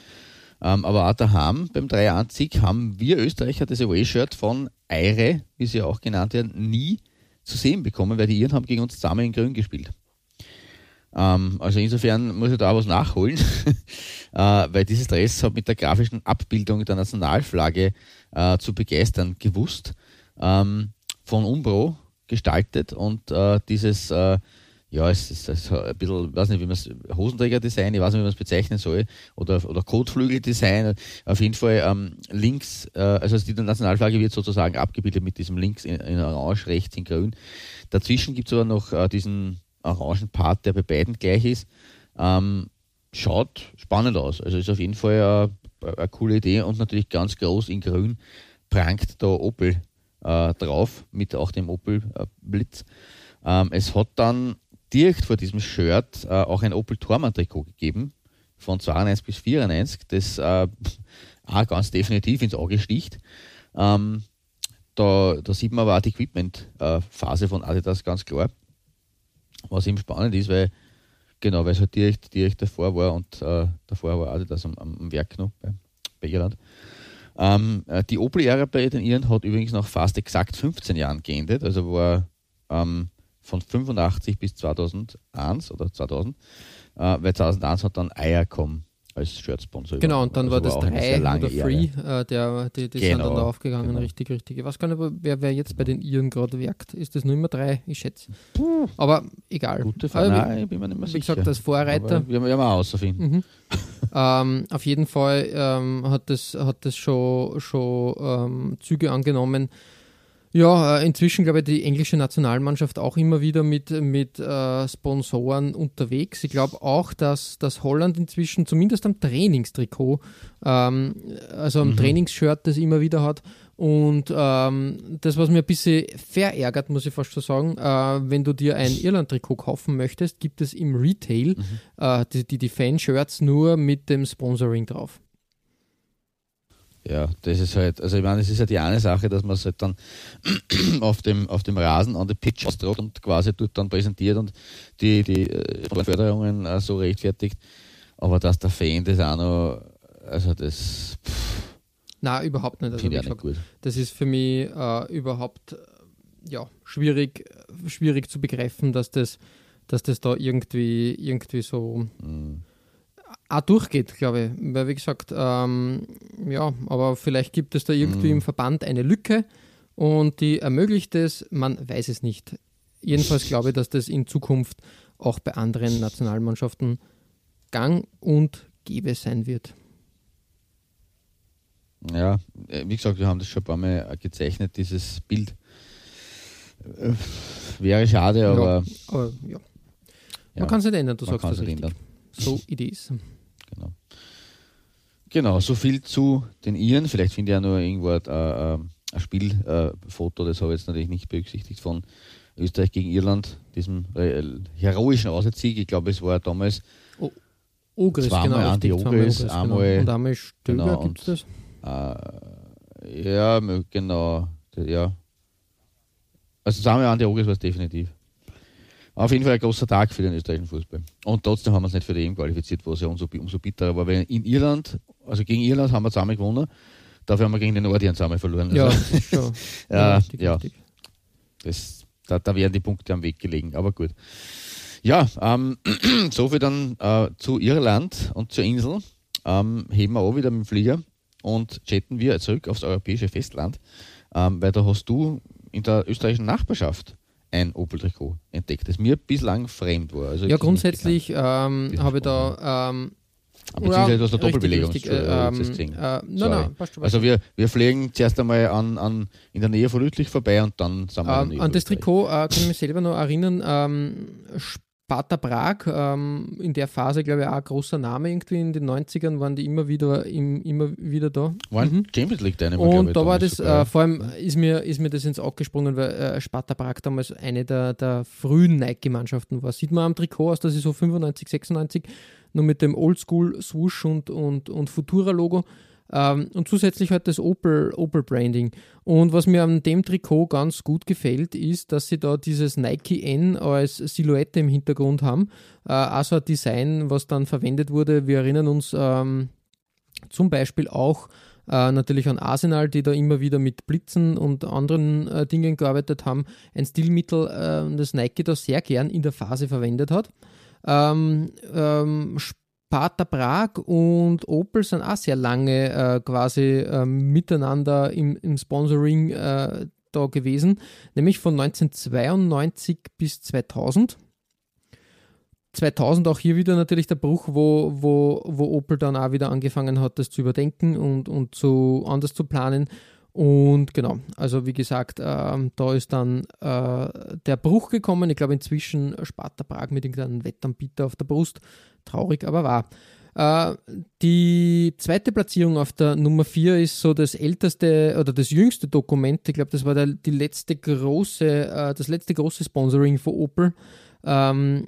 ähm, aber auch daheim beim 3-1-Sieg haben wir Österreicher das Away-Shirt von Eire, wie sie auch genannt werden, nie zu sehen bekommen, weil die Iren haben gegen uns zusammen in Grün gespielt. Ähm, also insofern muss ich da was nachholen, weil dieses Dress hat mit der grafischen Abbildung der Nationalflagge äh, zu begeistern gewusst, ähm, von Umbro gestaltet und äh, dieses, äh, ja, es ist, es ist ein bisschen, weiß nicht, wie man es, Hosenträger-Design, ich weiß nicht, wie man es bezeichnen soll, oder, oder Kotflügel-Design, auf jeden Fall ähm, links, äh, also die Nationalflagge wird sozusagen abgebildet mit diesem links in, in orange, rechts in grün. Dazwischen gibt es aber noch äh, diesen orangen Part, der bei beiden gleich ist. Ähm, schaut spannend aus. Also ist auf jeden Fall eine, eine coole Idee und natürlich ganz groß in grün prangt da Opel äh, drauf mit auch dem Opel äh, Blitz. Ähm, es hat dann direkt vor diesem Shirt äh, auch ein Opel Tormann-Trikot gegeben von 92 bis 94, das äh, auch ganz definitiv ins Auge sticht. Ähm, da, da, sieht man aber auch die Equipment-Phase von Adidas ganz klar was eben spannend ist, weil genau, weil es halt direkt, direkt davor war und äh, davor war auch das am, am Werk noch bei, bei Irland. Ähm, äh, die Opel-Ära bei den Iren hat übrigens nach fast exakt 15 Jahren geendet, also war ähm, von 85 bis 2001 oder 2000, äh, weil 2001 hat dann Eier kommen als Shirt-Sponsor. Genau, und dann also war das 3 oder Free, äh, der, die, die genau, sind dann da aufgegangen, genau. richtig, richtig. Ich weiß gar nicht, wer, wer jetzt bei den Iren gerade wirkt. Ist das nur immer 3? Ich schätze. Aber egal. Gute Frage. Aber, Nein, ich bin mir nicht mehr wie sicher. gesagt, als Vorreiter. Aber wir werden wir herausfinden. Mhm. ähm, auf jeden Fall ähm, hat das, hat das schon, schon ähm, Züge angenommen. Ja, äh, inzwischen glaube ich die englische Nationalmannschaft auch immer wieder mit, mit äh, Sponsoren unterwegs. Ich glaube auch, dass, dass Holland inzwischen zumindest am Trainingstrikot, ähm, also am Mhm. Trainingsshirt das immer wieder hat. Und ähm, das, was mir ein bisschen verärgert, muss ich fast schon sagen, äh, wenn du dir ein Irland-Trikot kaufen möchtest, gibt es im Retail Mhm. äh, die, die, die Fan-Shirts nur mit dem Sponsoring drauf. Ja, das ist halt, also ich meine, es ist ja die eine Sache, dass man es halt dann auf dem, auf dem Rasen an der Pitch ausdruckt und quasi dort dann präsentiert und die, die äh, Förderungen äh, so rechtfertigt. Aber dass der Fan das auch noch, also das pff, Na, überhaupt nicht. Also, ich nicht gesagt, das ist für mich äh, überhaupt äh, ja, schwierig, schwierig zu begreifen, dass das, dass das da irgendwie, irgendwie so Mhm. Auch durchgeht, glaube ich. Weil, wie gesagt, ähm, ja, aber vielleicht gibt es da irgendwie Mhm. im Verband eine Lücke und die ermöglicht es, man weiß es nicht. Jedenfalls glaube ich, dass das in Zukunft auch bei anderen Nationalmannschaften gang und gäbe sein wird. Ja, äh, wie gesagt, wir haben das schon ein paar Mal gezeichnet, dieses Bild. Äh, Wäre schade, aber Aber ja. ja, Man kann es nicht ändern, du sagst das richtig. ändern. So it is. Genau. Genau, so viel zu den Iren. Vielleicht finde ich ja nur irgendwo ein, äh, ein Spielfoto, das habe ich jetzt natürlich nicht berücksichtigt, von Österreich gegen Irland, diesem äh, heroischen Auswärtssieg. Ich glaube, es war damals Ogris, Zweimal genau. Zweimal Ogris, Ogris, einmal- genau. Und einmal Stöger, genau, gibt es und- das? Äh, ja, genau. Ja. Also sagen wir an, der Ogris war es definitiv. Auf jeden Fall ein großer Tag für den österreichischen Fußball. Und trotzdem haben wir uns nicht für die EM qualifiziert, was ja umso, umso bitterer war. Weil in Irland, also gegen Irland haben wir zweimal gewonnen, dafür haben wir gegen den Nordiren zweimal verloren. Ja, Also. Ja, richtig, ja. richtig. das, da, da wären die Punkte am Weg gelegen, aber gut. Ja, ähm, soviel dann äh, zu Irland und zur Insel. Ähm, heben wir auch wieder mit dem Flieger und jetten wir zurück aufs europäische Festland, ähm, weil da hast du in der österreichischen Nachbarschaft ein Opel-Trikot entdeckt, das mir bislang fremd war. Also Ja, grundsätzlich ähm, habe ich da ähm, Beziehungsweise du hast eine Doppelbelegung richtig, äh, äh, ähm, jetzt gesehen. äh, nein, nein, passt schon, Also wir, wir fliegen zuerst einmal an, an, in der Nähe von Lüttlich vorbei und dann sind wir Ähm, an das. Trikot äh, kann ich mich selber noch erinnern. Ähm, Sparta Prag, ähm, in der Phase, glaube ich, auch ein großer Name irgendwie. In den 90ern waren die immer wieder, im, immer wieder da. Waren Mhm. Champions League Teilnehmer, Und ich, da war das, äh, vor allem ist mir, ist mir das ins Auge gesprungen, weil äh, Sparta Prag damals eine der, der frühen Nike-Mannschaften war. Sieht man am Trikot aus, dass sie so 95, 96 nur mit dem Oldschool Swoosh und, und, und Futura-Logo. Ähm, und zusätzlich halt das Opel, Opel Branding. Und was mir an dem Trikot ganz gut gefällt, ist, dass sie da dieses Nike N als Silhouette im Hintergrund haben. Äh, also ein Design, was dann verwendet wurde. Wir erinnern uns ähm, zum Beispiel auch äh, natürlich an Arsenal, die da immer wieder mit Blitzen und anderen äh, Dingen gearbeitet haben. Ein Stilmittel, äh, das Nike da sehr gern in der Phase verwendet hat. Ähm, ähm, Sparta Prag und Opel sind auch sehr lange äh, quasi ähm, miteinander im, im Sponsoring äh, da gewesen, nämlich von 1992 bis 2000. 2000 auch hier wieder natürlich der Bruch, wo, wo, wo Opel dann auch wieder angefangen hat, das zu überdenken und, und zu, anders zu planen. Und genau, also wie gesagt, ähm, da ist dann äh, der Bruch gekommen. Ich glaube, inzwischen Sparta Prag mit irgendeinem Wettanbieter auf der Brust. Traurig, aber wahr. Äh, die zweite Platzierung auf der Nummer 4 ist so das älteste oder das jüngste Dokument. Ich glaube, das war der, die letzte große, äh, das letzte große Sponsoring für Opel. Ähm,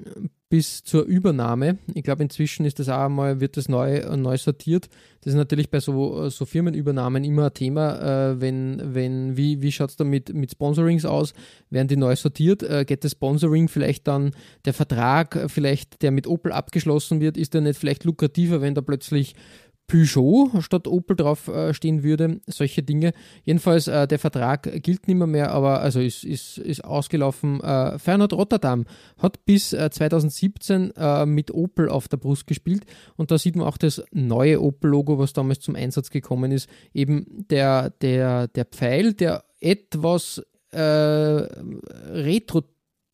bis zur Übernahme. Ich glaube, inzwischen ist das auch einmal, wird das neu, neu sortiert. Das ist natürlich bei so, so Firmenübernahmen immer ein Thema, äh, wenn, wenn, wie, wie schaut es da mit, mit Sponsorings aus? Werden die neu sortiert? Äh, geht das Sponsoring vielleicht dann, der Vertrag, vielleicht, der mit Opel abgeschlossen wird, ist der nicht vielleicht lukrativer, wenn da plötzlich Peugeot statt Opel drauf äh, stehen würde, solche Dinge. Jedenfalls, äh, der Vertrag gilt nicht mehr, mehr aber also ist, ist, ist ausgelaufen. Äh, Feyenoord Rotterdam hat bis äh, 2017 äh, mit Opel auf der Brust gespielt und da sieht man auch das neue Opel-Logo, was damals zum Einsatz gekommen ist. Eben der, der, der Pfeil, der etwas äh, retro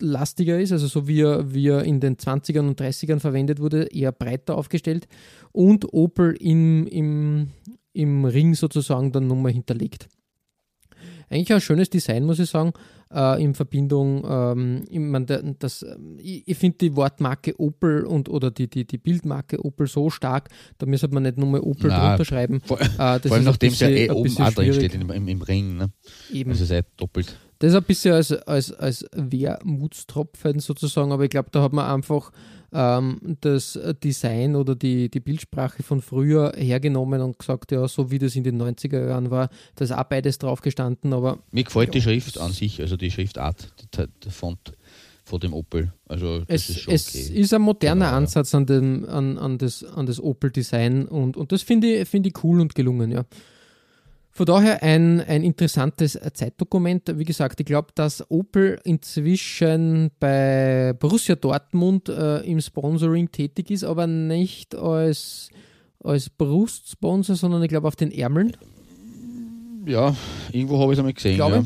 lastiger ist, also so wie er, wie er in den 20ern und 30ern verwendet wurde, eher breiter aufgestellt und Opel im, im, im Ring sozusagen dann nochmal hinterlegt. Eigentlich ein schönes Design, muss ich sagen, äh, in Verbindung, ähm, ich, mein, das, ich, ich finde die Wortmarke Opel und oder die, die, die Bildmarke Opel so stark, da müsste man nicht nochmal Opel Nein, drunter schreiben. Vor, Äh, das vor allem ist nachdem es ja eh oben auch drin steht im, im, Ring. Ne? Eben. Also seid doppelt. Das ist ein bisschen als, als, als Wermutstropfen sozusagen, aber ich glaube, da hat man einfach ähm, das Design oder die, die Bildsprache von früher hergenommen und gesagt, ja, so wie das in den 90er Jahren war, da ist auch beides drauf gestanden, aber Mir gefällt die Ja, Schrift das- an sich, also die Schriftart, der, Font von dem Opel. Also das es, ist schon es okay. ist ein moderner Genau, ja. Ansatz an, dem, an, an das, an das Opel-Design und, und das finde ich, finde ich cool und gelungen, ja. Von daher ein, ein interessantes Zeitdokument. Wie gesagt, ich glaube, dass Opel inzwischen bei Borussia Dortmund äh, im Sponsoring tätig ist, aber nicht als, als Brustsponsor, sondern ich glaube auf den Ärmeln. ja, irgendwo habe ich es einmal gesehen. Glaube ja.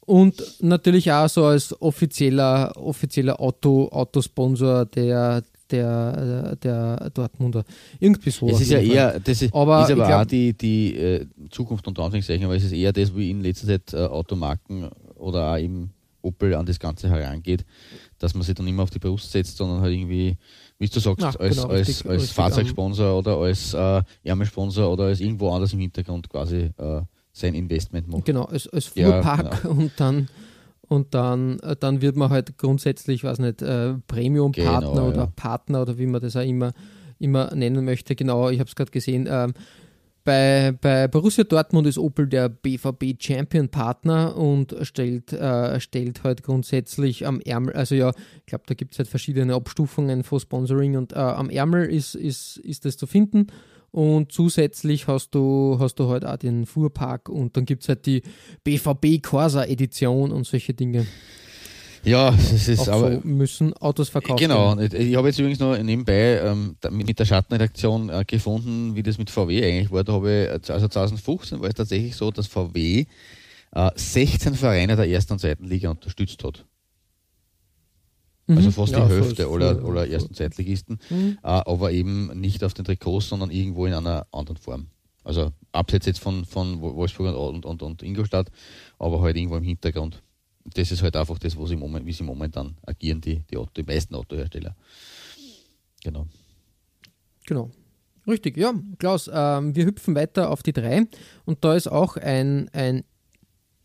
Und natürlich auch so als offizieller, offizieller Auto, Autosponsor der, der, äh, der Dortmunder. Irgendwie so. Es ist ja Fall. eher, das ist, Aber ist aber glaub- auch die, die äh, Zukunft unter Anführungszeichen, aber es ist eher das, wie in letzter Zeit äh, Automarken oder auch eben Opel an das Ganze herangeht, dass man sich dann immer auf die Brust setzt, sondern halt irgendwie, wie du sagst, Ja, als, genau, als, richtig- als richtig, Fahrzeugsponsor oder als äh, Ärmelsponsor oder als irgendwo anders im Hintergrund quasi äh, sein Investment macht. Genau, als, als Ja, Fuhrpark und dann und dann, äh, dann wird man halt grundsätzlich, weiß nicht, äh, Premium-Partner Genau, oder ja. Partner oder wie man das auch immer, immer nennen möchte. Genau, ich habe es gerade gesehen. Ähm, bei, bei Borussia Dortmund ist Opel der BVB Champion Partner und stellt, äh, stellt halt grundsätzlich am Ärmel, also ja, ich glaube, da gibt es halt verschiedene Abstufungen von Sponsoring und äh, am Ärmel ist, ist, ist das zu finden. Und zusätzlich hast du, hast du halt auch den Fuhrpark und dann gibt es halt die BVB Corsa Edition und solche Dinge. Ja, das ist aber. so müssen Autos verkauft Genau, werden. ich habe jetzt übrigens noch nebenbei ähm, mit der Schattenredaktion äh, gefunden, wie das mit VW eigentlich war. Da habe ich, äh, also 2015 war es tatsächlich so, dass VW äh, 16 Vereine der ersten und zweiten Liga unterstützt hat. Also fast Ja, die Hälfte aller, aller ersten Zweitligisten, Mhm. äh, aber eben nicht auf den Trikots, sondern irgendwo in einer anderen Form. Also abseits jetzt von, von Wo- Wolfsburg und, und, und Ingolstadt, aber halt irgendwo im Hintergrund. Das ist halt einfach das, wo sie moment, wie sie momentan agieren, die, die, Auto, die meisten Autohersteller. Genau. Genau. Richtig, ja, Klaus, ähm, wir hüpfen weiter auf die drei und da ist auch ein, ein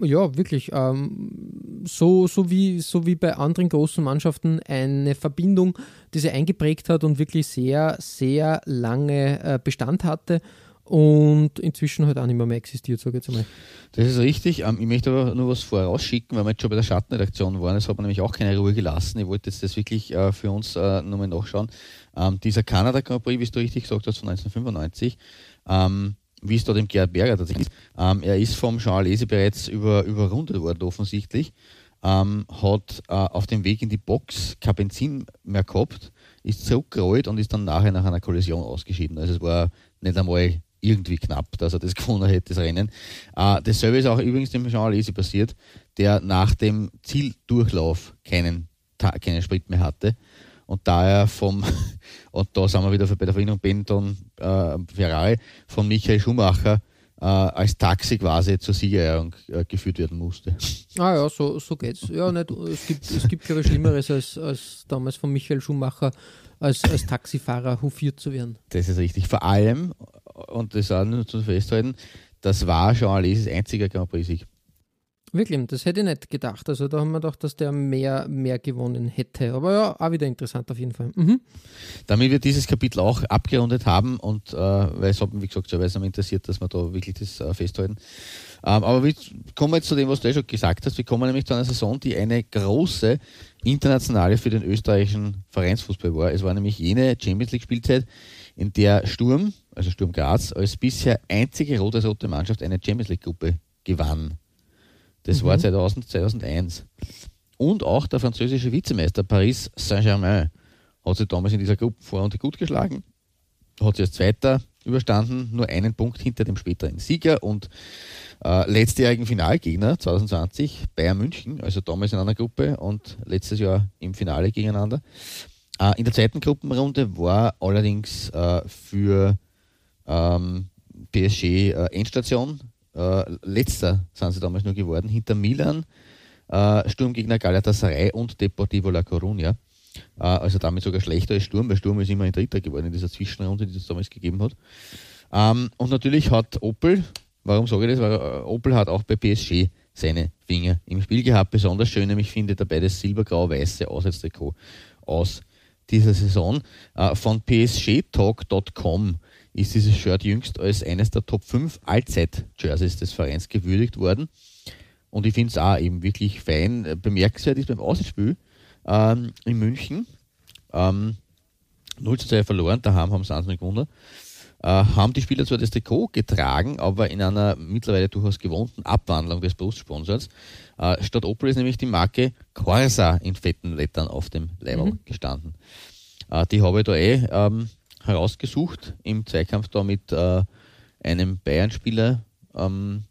ja, wirklich, ähm, so, so, wie, so wie bei anderen großen Mannschaften eine Verbindung, die sie eingeprägt hat und wirklich sehr, sehr lange äh, Bestand hatte und inzwischen halt auch nicht mehr, mehr existiert, sage ich jetzt einmal. Das ist richtig. Ähm, ich möchte aber nur was vorausschicken, weil wir jetzt schon bei der Schattenredaktion waren. Es hat mir nämlich auch keine Ruhe gelassen. Ich wollte jetzt das wirklich äh, für uns äh, nochmal nachschauen. Ähm, dieser Kanada Grand Prix, wie du richtig gesagt hast, von 1995, ähm, wie es da dem Gerhard Berger tatsächlich ist. Ähm, er ist vom Jean Alesi bereits über, überrundet worden, offensichtlich. Ähm, hat äh, auf dem Weg in die Box kein Benzin mehr gehabt, ist zurückgerollt und ist dann nachher nach einer Kollision ausgeschieden. Also es war nicht einmal irgendwie knapp, dass er das gewonnen hätte, das Rennen. Äh, dasselbe ist auch übrigens dem Jean Alesi passiert, der nach dem Zieldurchlauf keinen, keinen Sprit mehr hatte. Und da er vom, und da sind wir wieder bei der Verbindung Benton äh, Ferrari, von Michael Schumacher äh, als Taxi quasi zur Siegerehrung äh, geführt werden musste. Ah ja, so, so geht's. Ja, nicht, es gibt, es gibt glaube ich, Schlimmeres, als, als damals von Michael Schumacher als, als Taxifahrer hofiert zu werden. Das ist richtig. Vor allem, und das auch nur zu festhalten, das war Jean Alesis einziger Grand Prix-Sieg. Wirklich, das hätte ich nicht gedacht. Also da haben wir gedacht, dass der mehr, mehr gewonnen hätte. Aber ja, auch wieder interessant auf jeden Fall. Mhm. Damit wir dieses Kapitel auch abgerundet haben und äh, weil es hat mich, wie gesagt, schon weil interessiert, dass wir da wirklich das äh, festhalten. Ähm, aber wir kommen jetzt zu dem, was du ja schon gesagt hast. Wir kommen nämlich zu einer Saison, die eine große internationale für den österreichischen Vereinsfußball war. Es war nämlich jene Champions League Spielzeit, in der Sturm, also Sturm Graz, als bisher einzige rot-rote Mannschaft eine Champions League Gruppe gewann. Das war 2000, 2001. Und auch der französische Vizemeister Paris Saint-Germain hat sich damals in dieser Gruppenvorrunde gut geschlagen, hat sich als Zweiter überstanden, nur einen Punkt hinter dem späteren Sieger und äh, letztjährigen Finalgegner 2020 Bayern München, also damals in einer Gruppe und letztes Jahr im Finale gegeneinander. Äh, in der zweiten Gruppenrunde war allerdings äh, für ähm, PSG äh, Endstation. Äh, letzter sind sie damals nur geworden, hinter Milan, äh, Sturmgegner Galatasaray und Deportivo La Coruña. Äh, also damit sogar schlechter als Sturm, weil Sturm ist immer ein Dritter geworden in dieser Zwischenrunde, die es damals gegeben hat. Ähm, und natürlich hat Opel, warum sage ich das? Weil äh, Opel hat auch bei PSG seine Finger im Spiel gehabt. Besonders schön, nämlich finde ich dabei das silbergrau-weiße Auswärtstrikot aus dieser Saison. Äh, von psgtalk.com ist dieses Shirt jüngst als eines der Top 5 Allzeit-Jerseys des Vereins gewürdigt worden. Und ich finde es auch eben wirklich fein. Äh, Bemerkenswert ist beim Auswärtsspiel ähm, in München. Ähm, 0 zu 2 verloren, daheim haben sie eins nicht gewonnen. Äh, haben die Spieler zwar das Trikot getragen, aber in einer mittlerweile durchaus gewohnten Abwandlung des Brustsponsors. Äh, statt Opel ist nämlich die Marke Corsa in fetten Lettern auf dem Leiberl gestanden. Äh, die habe ich da eh ähm, herausgesucht im Zweikampf da mit äh, einem Bayern-Spieler. Ähm,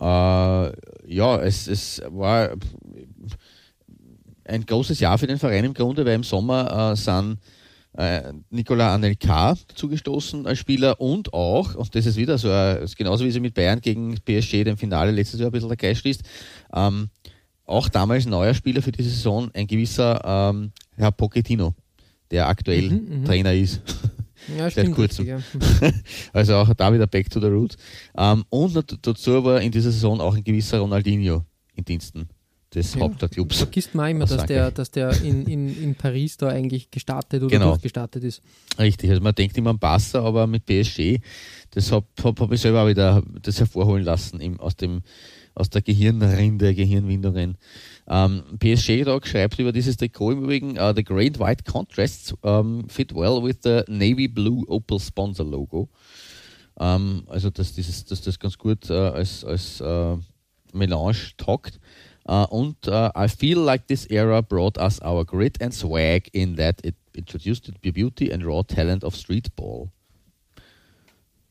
äh, ja, es, es war ein großes Jahr für den Verein im Grunde, weil im Sommer äh, sind äh, Nicolas Anelka zugestoßen als Spieler und auch, und das ist wieder so, äh, ist genauso wie sie mit Bayern gegen PSG dem Finale letztes Jahr ein bisschen der Geist schließt, ähm, auch damals neuer Spieler für diese Saison, ein gewisser ähm, Herr Pochettino, der aktuell Mhm, mhm. Trainer ist. Ja, Seit stimmt. kurzem. ja. Also auch da wieder back to the roots. Ähm, und dazu war in dieser Saison auch ein gewisser Ronaldinho in Diensten des Ja. Hauptclubs. Vergisst man immer, dass der, dass der in, in, in Paris da eigentlich gestartet oder Genau. durchgestartet ist. Richtig, also man denkt immer an Barca, aber mit PSG, das habe hab, hab ich selber auch wieder das hervorholen lassen im, aus, dem, aus der Gehirnrinde, Gehirnwindungen. Ähm, PSG Dog schreibt über dieses Trikot im Übrigen, uh, the great white contrasts um, fit well with the navy blue Opel Sponsor Logo. Ähm, also dass, dieses, dass das ganz gut äh, als, als äh, Melange taugt. Uh, und uh, I feel like this era brought us our grit and swag in that it introduced the beauty and raw talent of street ball.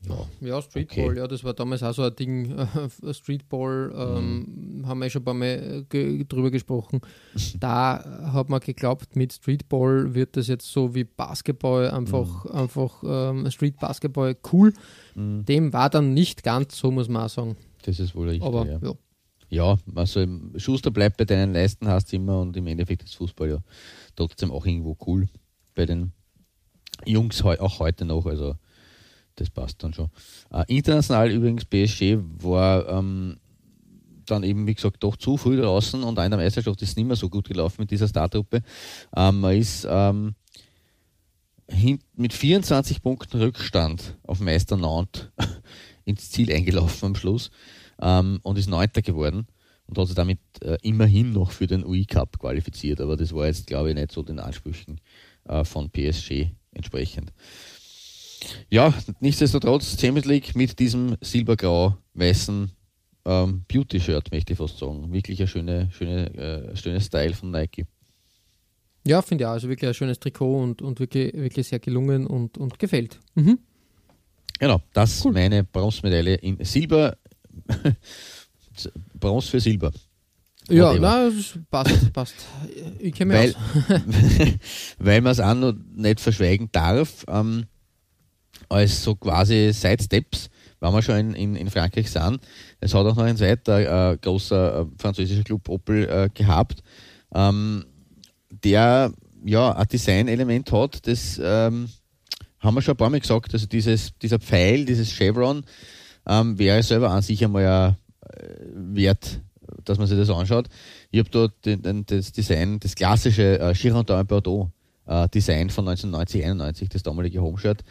Ja. Ja, Streetball, Okay. ja, das war damals auch so ein Ding. Streetball ähm, haben wir ja schon ein paar Mal äh, ge drüber gesprochen. da hat man geglaubt, mit Streetball wird das jetzt so wie Basketball einfach, Mhm. einfach ähm, Street Basketball cool. Dem war dann nicht ganz so, muss man auch sagen. Das ist wohl richtig. Aber ja. ja. ja, also im Schuster bleibt bei deinen Leisten, hast immer und im Endeffekt ist Fußball ja trotzdem auch irgendwo cool bei den Jungs auch heute noch. Also das passt dann schon. Äh, international übrigens PSG war ähm, dann eben, wie gesagt, doch zu früh draußen und der Meisterschaft ist nicht mehr so gut gelaufen mit dieser Startgruppe. Ähm, man ist ähm, mit 24 Punkten Rückstand auf Meister Nantes ins Ziel eingelaufen am Schluss ähm, und ist Neunter geworden und hat sich damit äh, immerhin noch für den UI Cup qualifiziert. Aber das war jetzt, glaube ich, nicht so den Ansprüchen äh, von PSG entsprechend. Ja, nichtsdestotrotz Champions League mit diesem silbergrau-weißen ähm, Beauty-Shirt, möchte ich fast sagen. Wirklich ein schöne, schöne, äh, schönes Style von Nike. Ja, finde ich auch. Also wirklich ein schönes Trikot und, und wirklich, wirklich sehr gelungen und, und gefällt. Mhm. Genau, das ist meine Bronzemedaille in Silber. Bronze für Silber. Ja, na, passt, passt. Ich kenne mich Weil, aus. weil man es auch noch nicht verschweigen darf, ähm, als so quasi Sidesteps, wenn wir schon in, in, in Frankreich sind. Es hat auch noch ein zweiter äh, großer äh, französischer Club Opel äh, gehabt, ähm, der ja ein Designelement hat, das ähm, haben wir schon ein paar Mal gesagt, also dieses, dieser Pfeil, dieses Chevron, ähm, wäre selber an sich einmal ja, äh, wert, dass man sich das anschaut. Ich habe dort den, den, das Design, das klassische äh, Girondin Bordeaux äh, Design von 1990, 91, das damalige Homeshirt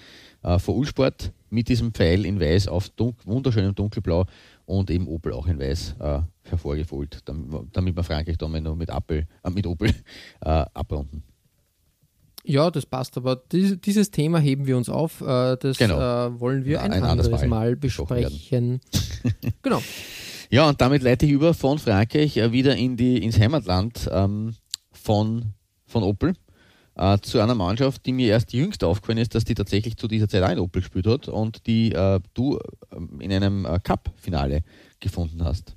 äh, von Ulsport mit diesem Pfeil in weiß auf dunk, wunderschönem dunkelblau und eben Opel auch in weiß äh, hervorgeholt, damit, damit wir Frankreich da mal noch mit, Apple, äh, mit Opel äh, abrunden. Ja, das passt, aber dies, dieses Thema heben wir uns auf. Äh, das Genau. äh, wollen wir Ja, ein, ein anderes anderes Mal Mal besprechen. genau. Ja, und damit leite ich über von Frankreich äh, wieder in die, ins Heimatland ähm, von, von Opel äh, zu einer Mannschaft, die mir erst jüngst aufgefallen ist, dass die tatsächlich zu dieser Zeit auch in Opel gespielt hat und die äh, du ähm, in einem äh, Cup-Finale gefunden hast.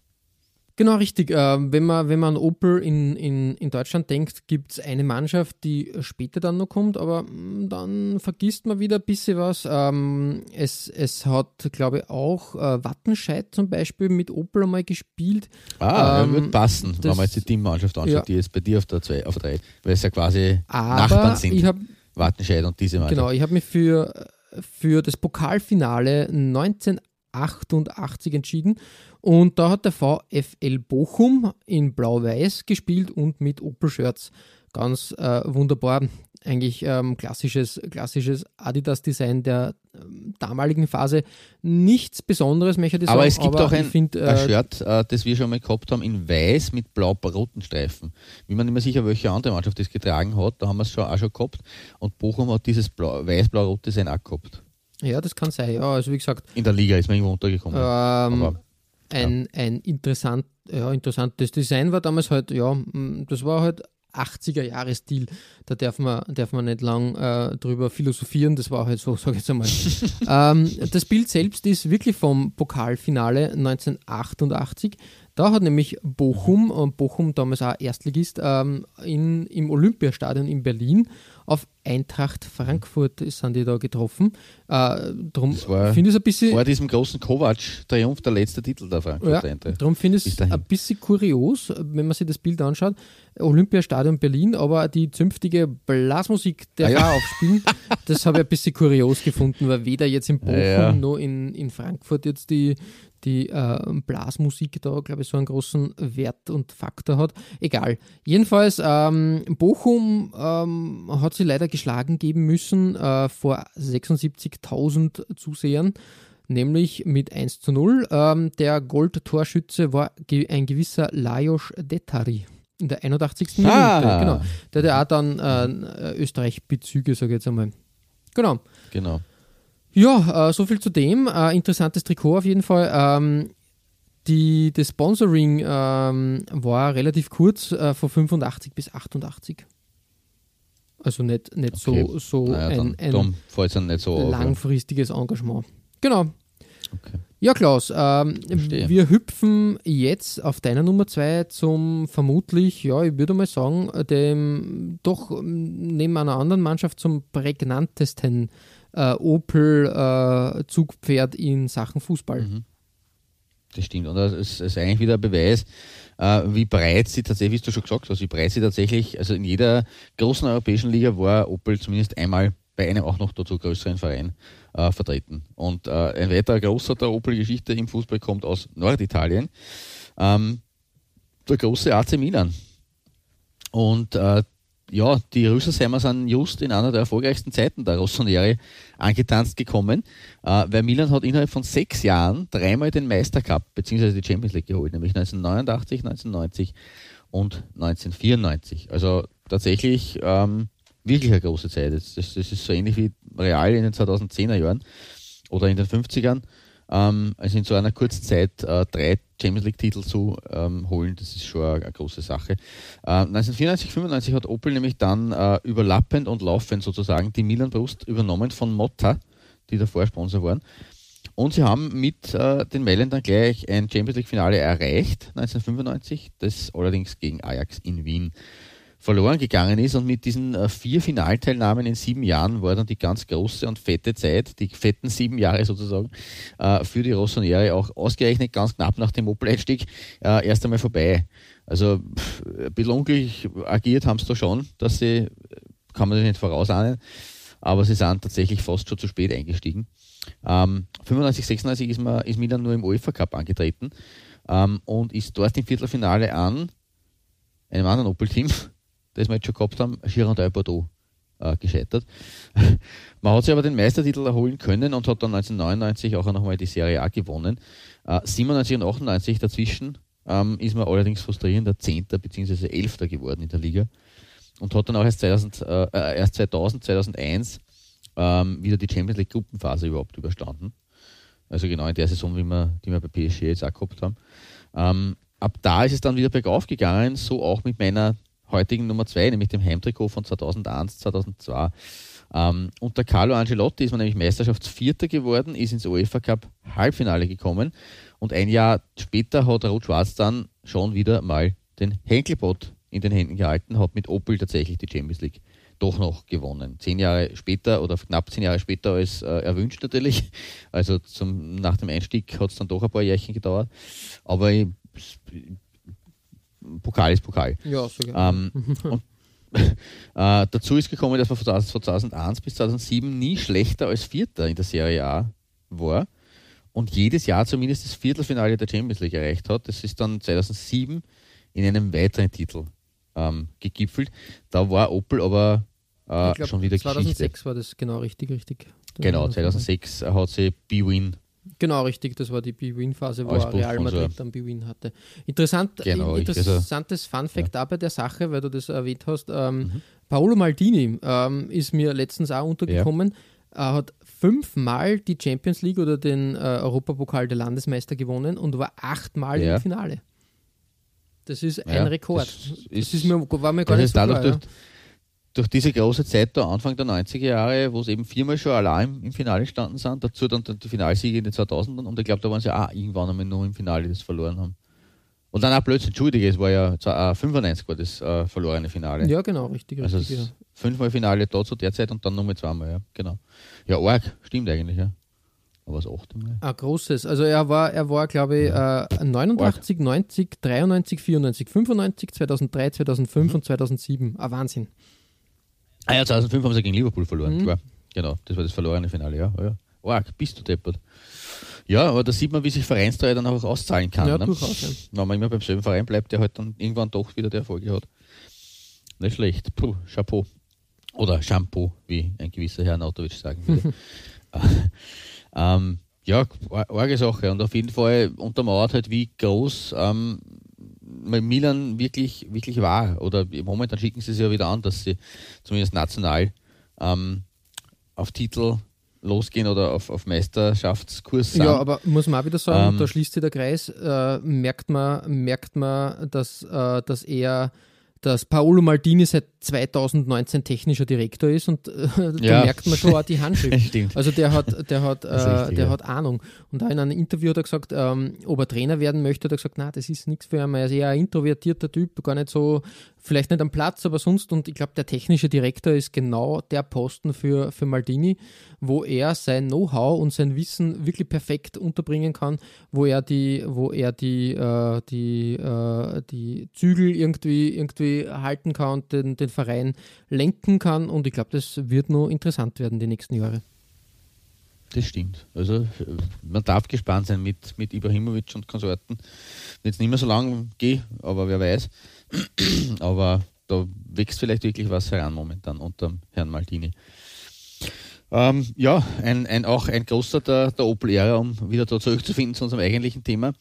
Genau, richtig. Ähm, wenn, man, wenn man an Opel in, in, in Deutschland denkt, gibt es eine Mannschaft, die später dann noch kommt, aber mm, dann vergisst man wieder ein bisschen was. Ähm, es, es hat, glaube ich, auch äh, Wattenscheid zum Beispiel mit Opel einmal gespielt. Ah, Ähm, ja, wird passen, wenn das- man jetzt die Teammannschaft anschaut, Ja. die jetzt bei dir auf der 2, auf der 3, weil es ja quasi Aber Nachbarn sind, ich habe Wattenscheid und diese Mannschaft. Genau, ich habe mich für, für das Pokalfinale 1988 entschieden und da hat der VfL Bochum in Blau-Weiß gespielt und mit Opel-Shirts. Ganz äh, wunderbar. Eigentlich ähm, klassisches, klassisches Adidas-Design der ähm, damaligen Phase. Nichts Besonderes, möchte ich sagen. Aber es gibt auch ich ein, find, ein äh, Shirt, äh, das wir schon mal gehabt haben, in weiß mit blau-roten Streifen. Bin mir nicht mehr sicher, welche andere Mannschaft das getragen hat. Da haben wir es schon, auch schon gehabt. Und Bochum hat dieses Blau- weiß-blau-rot Design auch gehabt. Ja, das kann sein. Ja, also wie gesagt, In der Liga ist man irgendwo untergekommen. Ähm, Ein, ein interessant, ja, interessantes Design war damals halt, ja, das war halt 80er-Jahre-Stil. Da darf man, darf man nicht lang äh, drüber philosophieren. Das war halt so, sag ich jetzt einmal. ähm, das Bild selbst ist wirklich vom Pokalfinale 1988. Da hat nämlich Bochum, und Bochum damals auch Erstligist, ähm, in, im Olympiastadion in Berlin auf Eintracht Frankfurt sind die da getroffen. Äh, war finde ich es ein bisschen. vor diesem großen Kovac-Triumph der letzte Titel der Frankfurter Ja, Eintracht. darum finde ich es ein bisschen kurios, wenn man sich das Bild anschaut. Olympiastadion Berlin, aber die zünftige Blasmusik der Ah, ja. ja. aufspielen, das habe ich ein bisschen kurios gefunden, weil weder jetzt in Bochum Ja. noch in, in Frankfurt jetzt die, die äh, Blasmusik da, glaube ich, so einen großen Wert und Faktor hat. Egal. Jedenfalls, ähm, Bochum ähm, hat sie leider geschlagen geben müssen äh, vor 76.000 Zusehern nämlich mit 1 zu 0. Ähm, der Goldtorschütze war ge ein gewisser Lajos Detari in der 81. Minute. Ah. Genau. Der hat ja auch dann äh, Österreich-Bezüge, sage ich jetzt einmal. Genau. Genau. Ja, äh, so viel zu dem. Äh, interessantes Trikot auf jeden Fall. Ähm, die, das Sponsoring ähm, war relativ kurz, äh, von 85 bis 88. Also nicht, nicht Okay. so, so Naja, ein, ein nicht so auf. ja. langfristiges Engagement. Genau. Okay. Ja, Klaus, ähm, wir hüpfen jetzt auf deiner Nummer zwei zum vermutlich, ja, ich würde mal sagen, dem doch neben einer anderen Mannschaft zum prägnantesten äh, Opel-Zugpferd äh, in Sachen Fußball. Mhm. Das stimmt. Und das ist, ist eigentlich wieder ein Beweis, äh, wie breit sie tatsächlich, wie du schon gesagt hast, wie breit sie tatsächlich, also in jeder großen europäischen Liga war Opel zumindest einmal bei einem auch noch dazu größeren Verein äh, vertreten. Und äh, ein weiterer großer der Opel-Geschichte im Fußball kommt aus Norditalien. Ähm, der große AC Milan. Und äh, ja, die Rüsselsheimer sind just in einer der erfolgreichsten Zeiten der Rossoneri angetanzt gekommen, äh, weil Milan hat innerhalb von sechs Jahren dreimal den Meistercup bzw. die Champions League geholt, nämlich 1989, 1990 und 1994. Also tatsächlich ähm, wirklich eine große Zeit. Das, das, ist so ähnlich wie Real in den 2010er Jahren oder in den 50ern. Ähm, also in so einer kurzen Zeit äh, drei Champions League-Titel zu ähm, holen, das ist schon eine, große Sache. Äh, 1994, 95 hat Opel nämlich dann äh, überlappend und laufend sozusagen die Milan-Brust übernommen von Motta, die davor Sponsor waren. Und sie haben mit äh, den Mailändern gleich ein Champions League-Finale erreicht, 1995, das allerdings gegen Ajax in Wien verloren gegangen ist. Und mit diesen äh, vier Finalteilnahmen in sieben Jahren war dann die ganz große und fette Zeit, die fetten sieben Jahre sozusagen, äh, für die Rossoneri auch ausgerechnet ganz knapp nach dem Opel-Einstieg äh, erst einmal vorbei. Also ein bisschen unglücklich agiert haben sie da schon, dass sie, kann man nicht vorausahnen, aber sie sind tatsächlich fast schon zu spät eingestiegen. Ähm, 95, 96 ist, man, ist Milan nur im UEFA Cup angetreten ähm, und ist dort im Viertelfinale an einem anderen Opel-Team das wir jetzt schon gehabt haben, Girondin Bordeaux äh, gescheitert. Man hat sich aber den Meistertitel erholen können und hat dann 1999 auch nochmal die Serie A gewonnen. Äh, 97 und 98 dazwischen ähm, ist man allerdings frustrierender Zehnter bzw. Elfter geworden in der Liga und hat dann auch erst, 2000, äh, äh erst 2000, 2001 ähm, wieder die Champions League Gruppenphase überhaupt überstanden. Also genau in der Saison, wie wir, die wir bei PSG jetzt auch gehabt haben. Ähm, ab da ist es dann wieder bergauf gegangen, so auch mit meiner heutigen Nummer 2, nämlich dem Heimtrikot von 2001, 2002. Ähm, unter Carlo Angelotti ist man nämlich Meisterschaftsvierter geworden, ist ins UEFA Cup Halbfinale gekommen und ein Jahr später hat Rot-Schwarz dann schon wieder mal den Henkelbot in den Händen gehalten, hat mit Opel tatsächlich die Champions League doch noch gewonnen. Zehn Jahre später oder knapp zehn Jahre später als äh, erwünscht natürlich. Also zum, nach dem Einstieg hat es dann doch ein paar Jährchen gedauert. Aber ich, Pokal ist Pokal. Ja, sogar. Ähm, und, äh, dazu ist gekommen, dass man von 2001 bis 2007 nie schlechter als Vierter in der Serie A war und jedes Jahr zumindest das Viertelfinale der Champions League erreicht hat. Das ist dann 2007 in einem weiteren Titel ähm, gegipfelt. Da war Opel aber äh, glaub, schon wieder 2006 Geschichte. war das genau richtig, richtig. Genau, 2006 hat sie B-Win Genau, richtig. Das war die B-Win-Phase, wo Real Madrid dann B-Win hatte. Interessant, genau, interessantes Fun Fact ja. bei der Sache, weil du das erwähnt hast. Ähm, mhm. Paolo Maldini ähm, ist mir letztens auch untergekommen. Ja. Er hat fünfmal die Champions League oder den äh, Europapokal der Landesmeister gewonnen und war achtmal ja. im Finale. Das ist ein Rekord. Das, ist, das ist mir, war mir gar nicht so klar. Durch, durch diese große Zeit da Anfang der 90er Jahre, wo es eben viermal schon allein im, Finale gestanden sind, dazu dann die Finalsiege in den 2000ern und ich glaube, da waren sie auch irgendwann einmal nur im Finale das verloren haben. Und dann auch plötzlich, entschuldige, es war ja äh, 95 war das äh, verlorene Finale. Ja, genau, richtig. Also richtig, ja. fünfmal Finale da zu der Zeit und dann nochmal zweimal, ja, genau. Ja, arg, stimmt eigentlich, ja. Aber das achte Mal. Ein großes. Also er war, er war glaube ich, ja. äh, 89, arg. 90, 93, 94, 95, 2003, 2005 mhm. und 2007. Ein Wahnsinn. Ah ja, 2005 haben sie gegen Liverpool verloren, mhm. klar. Genau, das war das verlorene Finale, ja. ja. Arg, bist du deppert. Ja, aber da sieht man, wie sich Vereinstreue dann auch auszahlen kann. Ja, ne? durchaus. Ja. Wenn man immer beim selben Verein bleibt, der halt dann irgendwann doch wieder die Erfolge hat. Nicht schlecht. Puh, Chapeau. Oder Shampoo, wie ein gewisser Herr Nautovic sagen würde. ähm, ja, arge Sache. Und auf jeden Fall untermauert halt, wie groß ähm, Milan wirklich, wirklich war. Oder momentan schicken sie es ja wieder an, dass sie zumindest national ähm, auf Titel losgehen oder auf, auf Meisterschaftskurs sind. Ja, aber muss man auch wieder sagen, ähm, da schließt sich der Kreis, äh, merkt, man, merkt man, dass, äh, dass er dass Paolo Maldini seit 2019 technischer Direktor ist und äh, da Ja. merkt man schon auch die Handschrift. Also der hat, der hat, äh, richtig, der ja. hat Ahnung. Und da in einem Interview hat er gesagt, ähm, ob er Trainer werden möchte, hat er gesagt, na, das ist nichts für ihn. Er ist eher ein introvertierter Typ, gar nicht so, vielleicht nicht am Platz, aber sonst. Und ich glaube, der technische Direktor ist genau der Posten für, für Maldini, wo er sein Know-how und sein Wissen wirklich perfekt unterbringen kann, wo er die, wo er die, äh, die, äh, die Zügel irgendwie, irgendwie halten kann und den, den Verein lenken kann. Und ich glaube, das wird noch interessant werden die nächsten Jahre. Das stimmt. Also äh, man darf gespannt sein mit, mit Ibrahimovic und Konsorten. Jetzt nicht mehr so lange gehe, aber wer weiß. aber da wächst vielleicht wirklich was heran momentan unter Herrn Maldini. Ähm, ja, ein, ein, auch ein großer der, der Opel-Ära, um wieder da zurückzufinden zu unserem eigentlichen Thema.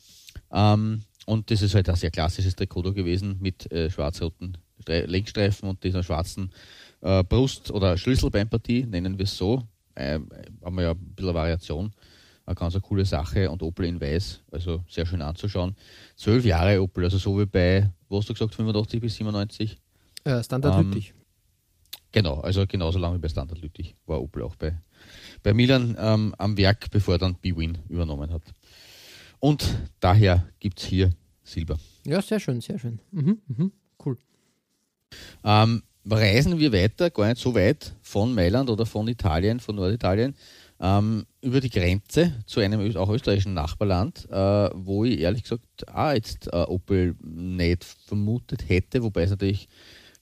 Ähm, und das ist halt ein sehr klassisches Trikot gewesen mit äh, schwarz-roten Stre- Lenkstreifen und dieser schwarzen äh, Brust- oder Schlüsselbeinpartie, nennen wir es so. Äh, haben wir ja ein bisschen Variation. Eine ganz eine coole Sache und Opel in Weiß, also sehr schön anzuschauen. Zwölf Jahre Opel, also so wie bei, wo hast du gesagt, 85 bis 97? Äh, Standard Ähm, Lüttich. Genau, also genauso lange wie bei Standard Lüttich war Opel auch bei, bei Milan ähm, am Werk, bevor er dann B-Win übernommen hat. Und daher gibt es hier Silber. Ja, sehr schön, sehr schön. Mhm, mhm, cool. Ähm, reisen wir weiter, gar nicht so weit von Mailand oder von Italien, von Norditalien, ähm, über die Grenze zu einem auch österreichischen Nachbarland, äh, wo ich ehrlich gesagt auch jetzt äh, Opel nicht vermutet hätte, wobei es natürlich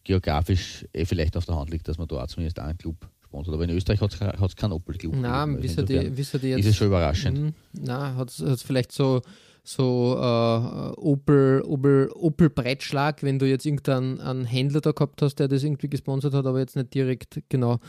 geografisch eh vielleicht auf der Hand liegt, dass man da auch zumindest einen Club sponsert. Aber in Österreich hat es keinen. Na, gegeben. Also wisst ihr insofern die, ihr die jetzt? ist es schon überraschend. Mhm. Na, hat es vielleicht so, so äh, Opel, Opel, Opel Breitschlag, wenn du jetzt irgendeinen einen Händler da gehabt hast, der das irgendwie gesponsert hat, aber jetzt nicht direkt genau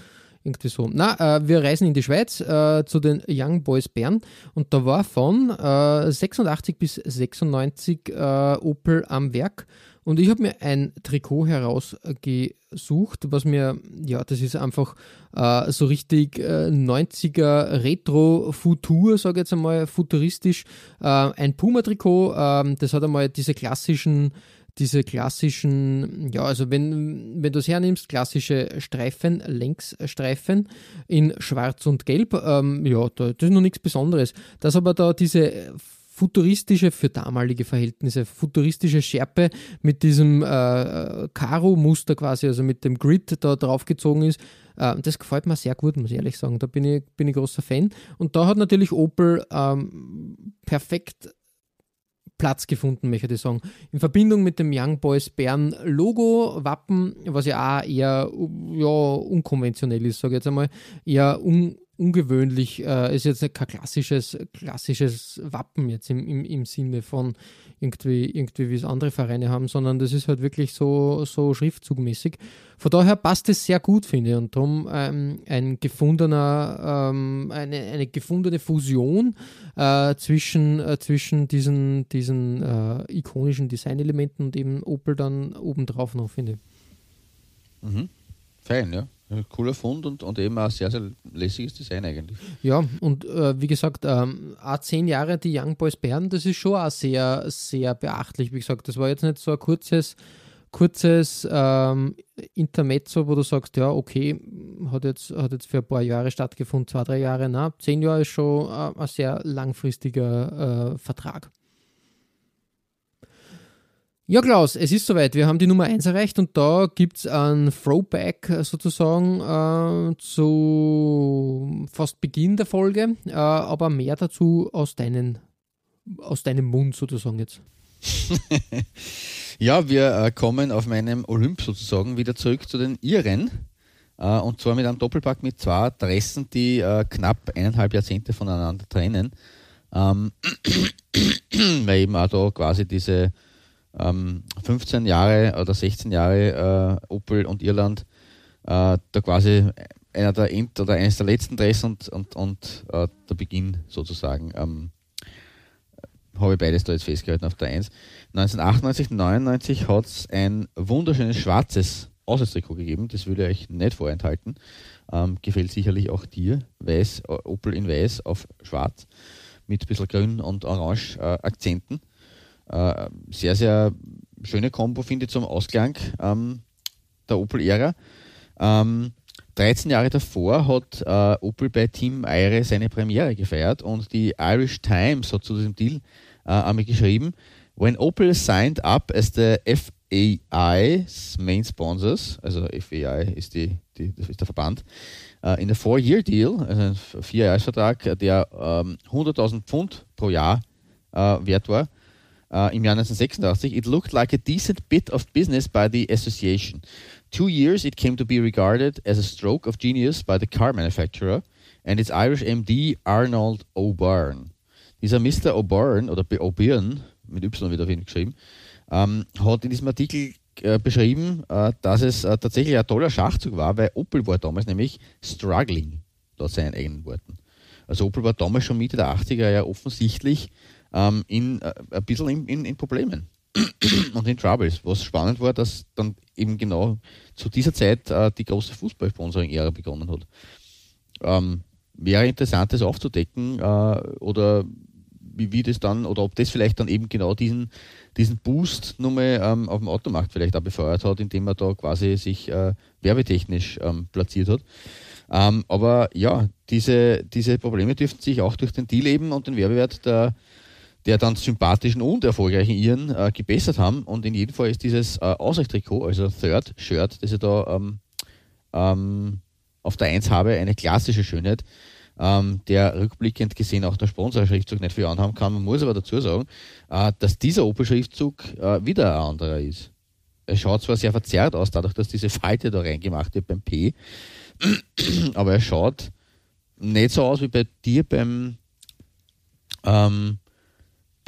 irgendwie so. Na, äh, wir reisen in die Schweiz äh, zu den Young Boys Bern und da war von äh, 86 bis 96 äh, Opel am Werk und ich habe mir ein Trikot herausgesucht, was mir, ja, das ist einfach äh, so richtig äh, 90er Retro-Futur, sage ich jetzt einmal, futuristisch. Äh, ein Puma-Trikot, ähm, das hat einmal diese klassischen, diese klassischen, ja, also wenn, wenn du es hernimmst, klassische Streifen, Längsstreifen in schwarz und gelb, ähm, ja, da, das ist noch nichts Besonderes. Dass aber da diese futuristische, für damalige Verhältnisse, futuristische Schärpe mit diesem äh, Karo-Muster quasi, also mit dem Grid da draufgezogen ist, äh, das gefällt mir sehr gut, muss ich ehrlich sagen. Da bin ich, bin ich großer Fan. Und da hat natürlich Opel ähm, perfekt Platz gefunden, möchte ich sagen. In Verbindung mit dem Young Boys Bern Logo, Wappen, was ja auch eher ja, unkonventionell ist, sage ich jetzt einmal, eher un, ungewöhnlich, äh, ist jetzt kein klassisches, klassisches Wappen jetzt im, im, im Sinne von irgendwie, irgendwie wie es andere Vereine haben, sondern das ist halt wirklich so, so schriftzugmäßig. Von daher passt es sehr gut, finde ich, und darum ähm, ein gefundener, ähm, eine, eine gefundene Fusion äh, zwischen, äh, zwischen diesen, diesen äh, ikonischen Designelementen und eben Opel dann obendrauf noch, finde ich. Mhm. Fein, ja. Cooler Fund und, und eben ein sehr, sehr lässiges Design eigentlich. Ja, und äh, wie gesagt, ähm, auch zehn Jahre die Young Boys Bern, das ist schon auch sehr, sehr beachtlich. Wie gesagt, das war jetzt nicht so ein kurzes, kurzes ähm, Intermezzo, wo du sagst, ja, okay, hat jetzt, hat jetzt für ein paar Jahre stattgefunden, zwei, drei Jahre. Na, zehn Jahre ist schon äh, ein sehr langfristiger äh, Vertrag. Ja, Klaus, es ist soweit. Wir haben die Nummer 1 erreicht und da gibt es ein Throwback äh, sozusagen äh, zu fast Beginn der Folge, äh, aber mehr dazu aus, deinen, aus deinem Mund sozusagen jetzt. Ja, wir äh, kommen auf meinem Olymp sozusagen wieder zurück zu den Iren. Äh, und zwar mit einem Doppelpack mit zwei Adressen, die äh, knapp eineinhalb Jahrzehnte voneinander trennen. Ähm, weil eben auch da quasi diese ähm, 15 Jahre oder 16 Jahre äh, Opel und Irland äh, da quasi einer der End oder eines der letzten Dress und, und, und äh, der Beginn sozusagen. Ähm, habe ich beides da jetzt festgehalten auf der 1. 1998, 99 hat es ein wunderschönes schwarzes Auswärtstrikot gegeben. Das würde ich euch nicht vorenthalten. Ähm, gefällt sicherlich auch dir. Weiß, äh, Opel in Weiß auf Schwarz mit ein bisschen Grün und Orange äh, Akzenten. Äh, sehr, sehr schöne Kombo, finde ich, zum Ausklang ähm, der Opel-Ära. Ähm, 13 Jahre davor hat äh, Opel bei Team Eire seine Premiere gefeiert und die Irish Times hat zu diesem Deal äh, einmal geschrieben, When Opel signed up as the FAI's main sponsors, also FAI ist, die, die, ist der Verband, uh, in a four-year deal, also ein Vierjahresvertrag, der ähm, 100.000 Pfund pro Jahr äh, wert war, äh, im Jahr 1986, it looked like a decent bit of business by the association. Two years it came to be regarded as a stroke of genius by the car manufacturer and its Irish MD Arnold O'Byrne. Dieser Mr. O'Byrne oder O'Byrne, mit Y wird auf ihn geschrieben, ähm, hat in diesem Artikel äh, beschrieben, äh, dass es tatsächlich ein toller Schachzug war, weil Opel war damals nämlich struggling, laut seinen eigenen Worten. Also Opel war damals schon Mitte der 80er ja offensichtlich ähm, in, äh, ein bisschen in, in, in Problemen und in Troubles. Was spannend war, dass dann eben genau zu dieser Zeit äh, die große Fußballsponsoring-Ära begonnen hat. Ähm, wäre interessant, das aufzudecken äh, oder wie, wie das dann, oder ob das vielleicht dann eben genau diesen, diesen Boost nochmal ähm, auf dem Automarkt vielleicht auch befeuert hat, indem er da quasi sich äh, werbetechnisch ähm, platziert hat. Ähm, aber ja, diese, diese Probleme dürften sich auch durch den Deal eben und den Werbewert der, der dann sympathischen und erfolgreichen Iren äh, gebessert haben. Und in jedem Fall ist dieses äh, Ausweichtrikot, also Third Shirt, das ich da ähm, ähm, auf der 1 habe, eine klassische Schönheit ähm, der rückblickend gesehen auch der Sponsorschriftzug nicht viel anhaben kann. Man muss aber dazu sagen, äh, dass dieser Opel-Schriftzug äh, wieder ein anderer ist. Er schaut zwar sehr verzerrt aus, dadurch, dass diese Falte da reingemacht wird beim P, aber er schaut nicht so aus wie bei dir beim, ähm,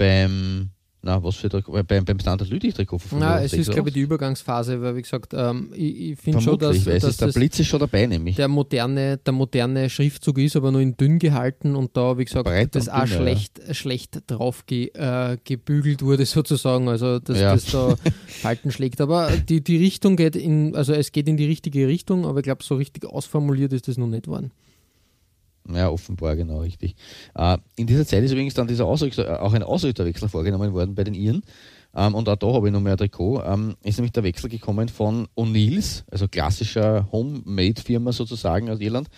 beim na, was für Trikot? Beim, beim Standard Lüttich-Trikot Na, es ist, glaube ich, die Übergangsphase, weil, wie gesagt, ähm, ich, ich finde schon, dass, weil dass der Blitz ist schon dabei, nämlich. Der moderne, der moderne Schriftzug ist, aber nur in dünn gehalten und da, wie gesagt, Breit das auch dünn, schlecht, ja. schlecht drauf ge, äh, gebügelt wurde, sozusagen. Also, dass ja. das da Falten schlägt. Aber die, die Richtung geht in, also es geht in die richtige Richtung, aber ich glaube, so richtig ausformuliert ist das noch nicht worden. Ja, offenbar, genau, richtig. Äh, in dieser Zeit ist übrigens dann dieser Ausrichter, äh, auch ein Ausrichterwechsel vorgenommen worden bei den Iren. Ähm, und auch da habe ich noch mehr Trikot. Ähm, ist nämlich der Wechsel gekommen von O'Neills, also klassischer Homemade-Firma sozusagen aus Irland,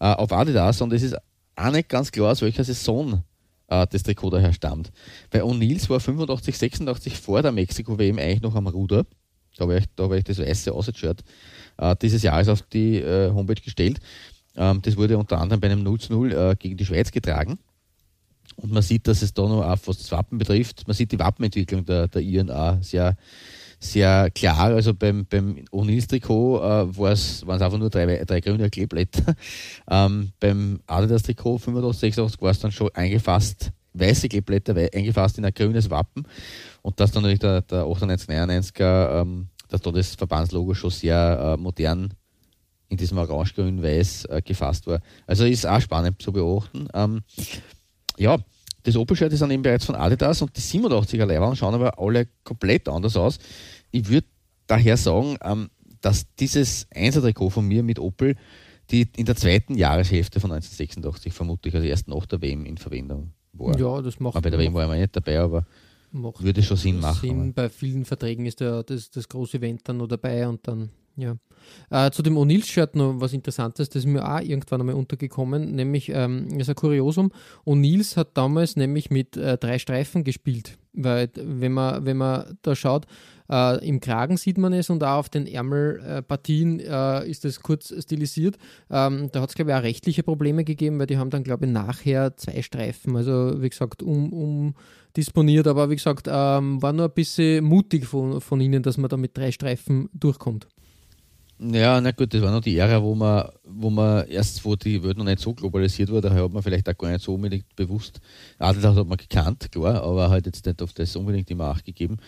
äh, auf Adidas. Und es ist auch nicht ganz klar, aus welcher Saison äh, das Trikot daher stammt. Bei O'Neills war 85, 86 vor der Mexiko-WM eigentlich noch am Ruder. Da habe ich, da habe ich das weiße Ausshirt äh, dieses Jahres auf die äh, Homepage gestellt. Ähm, das wurde unter anderem bei einem 0 zu 0 äh, gegen die Schweiz getragen. Und man sieht, dass es da noch auch, was das Wappen betrifft, man sieht die Wappenentwicklung der, der INA sehr, sehr klar. Also beim, beim O'Neills-Trikot äh, waren es einfach nur drei, drei grüne Kleeblätter. Ähm, beim Adidas-Trikot 85, 86 war es dann schon eingefasst, weiße Kleeblätter eingefasst in ein grünes Wappen. Und das dann natürlich der, der 98, 99er, ähm, dass da das Verbandslogo schon sehr äh, modern in diesem orange-grün-weiß äh, gefasst war. Also ist auch spannend zu beobachten. Ähm, ja, das Opel-Shirt ist dann eben bereits von Adidas und die 87er Leibern schauen aber alle komplett anders aus. Ich würde daher sagen, ähm, dass dieses Einser-Trikot von mir mit Opel die in der zweiten Jahreshälfte von 1986 vermutlich, also erst nach der WM in Verwendung war. Ja, das macht aber Bei der WM war ich nicht dabei, aber würde schon Sinn machen. Sinn. Bei vielen Verträgen ist ja das, das große Event dann noch dabei und dann ja. Äh, zu dem O'Neills-Shirt noch was Interessantes, das ist mir auch irgendwann einmal untergekommen, nämlich, ähm, ist ein Kuriosum, O'Neills hat damals nämlich mit äh, drei Streifen gespielt, weil wenn man, wenn man da schaut, äh, im Kragen sieht man es und auch auf den Ärmelpartien äh, ist es kurz stilisiert. Ähm, da hat es, glaube ich, auch rechtliche Probleme gegeben, weil die haben dann, glaube ich, nachher zwei Streifen, also wie gesagt, um, um disponiert, aber wie gesagt, ähm, war nur ein bisschen mutig von, von ihnen, dass man da mit drei Streifen durchkommt. Ja, na gut, das war noch die Ära, wo man, wo man erst, wo die Welt noch nicht so globalisiert war, daher hat man vielleicht auch gar nicht so unbedingt bewusst, Adidas hat man gekannt, klar, aber halt jetzt nicht auf das unbedingt immer Acht gegeben,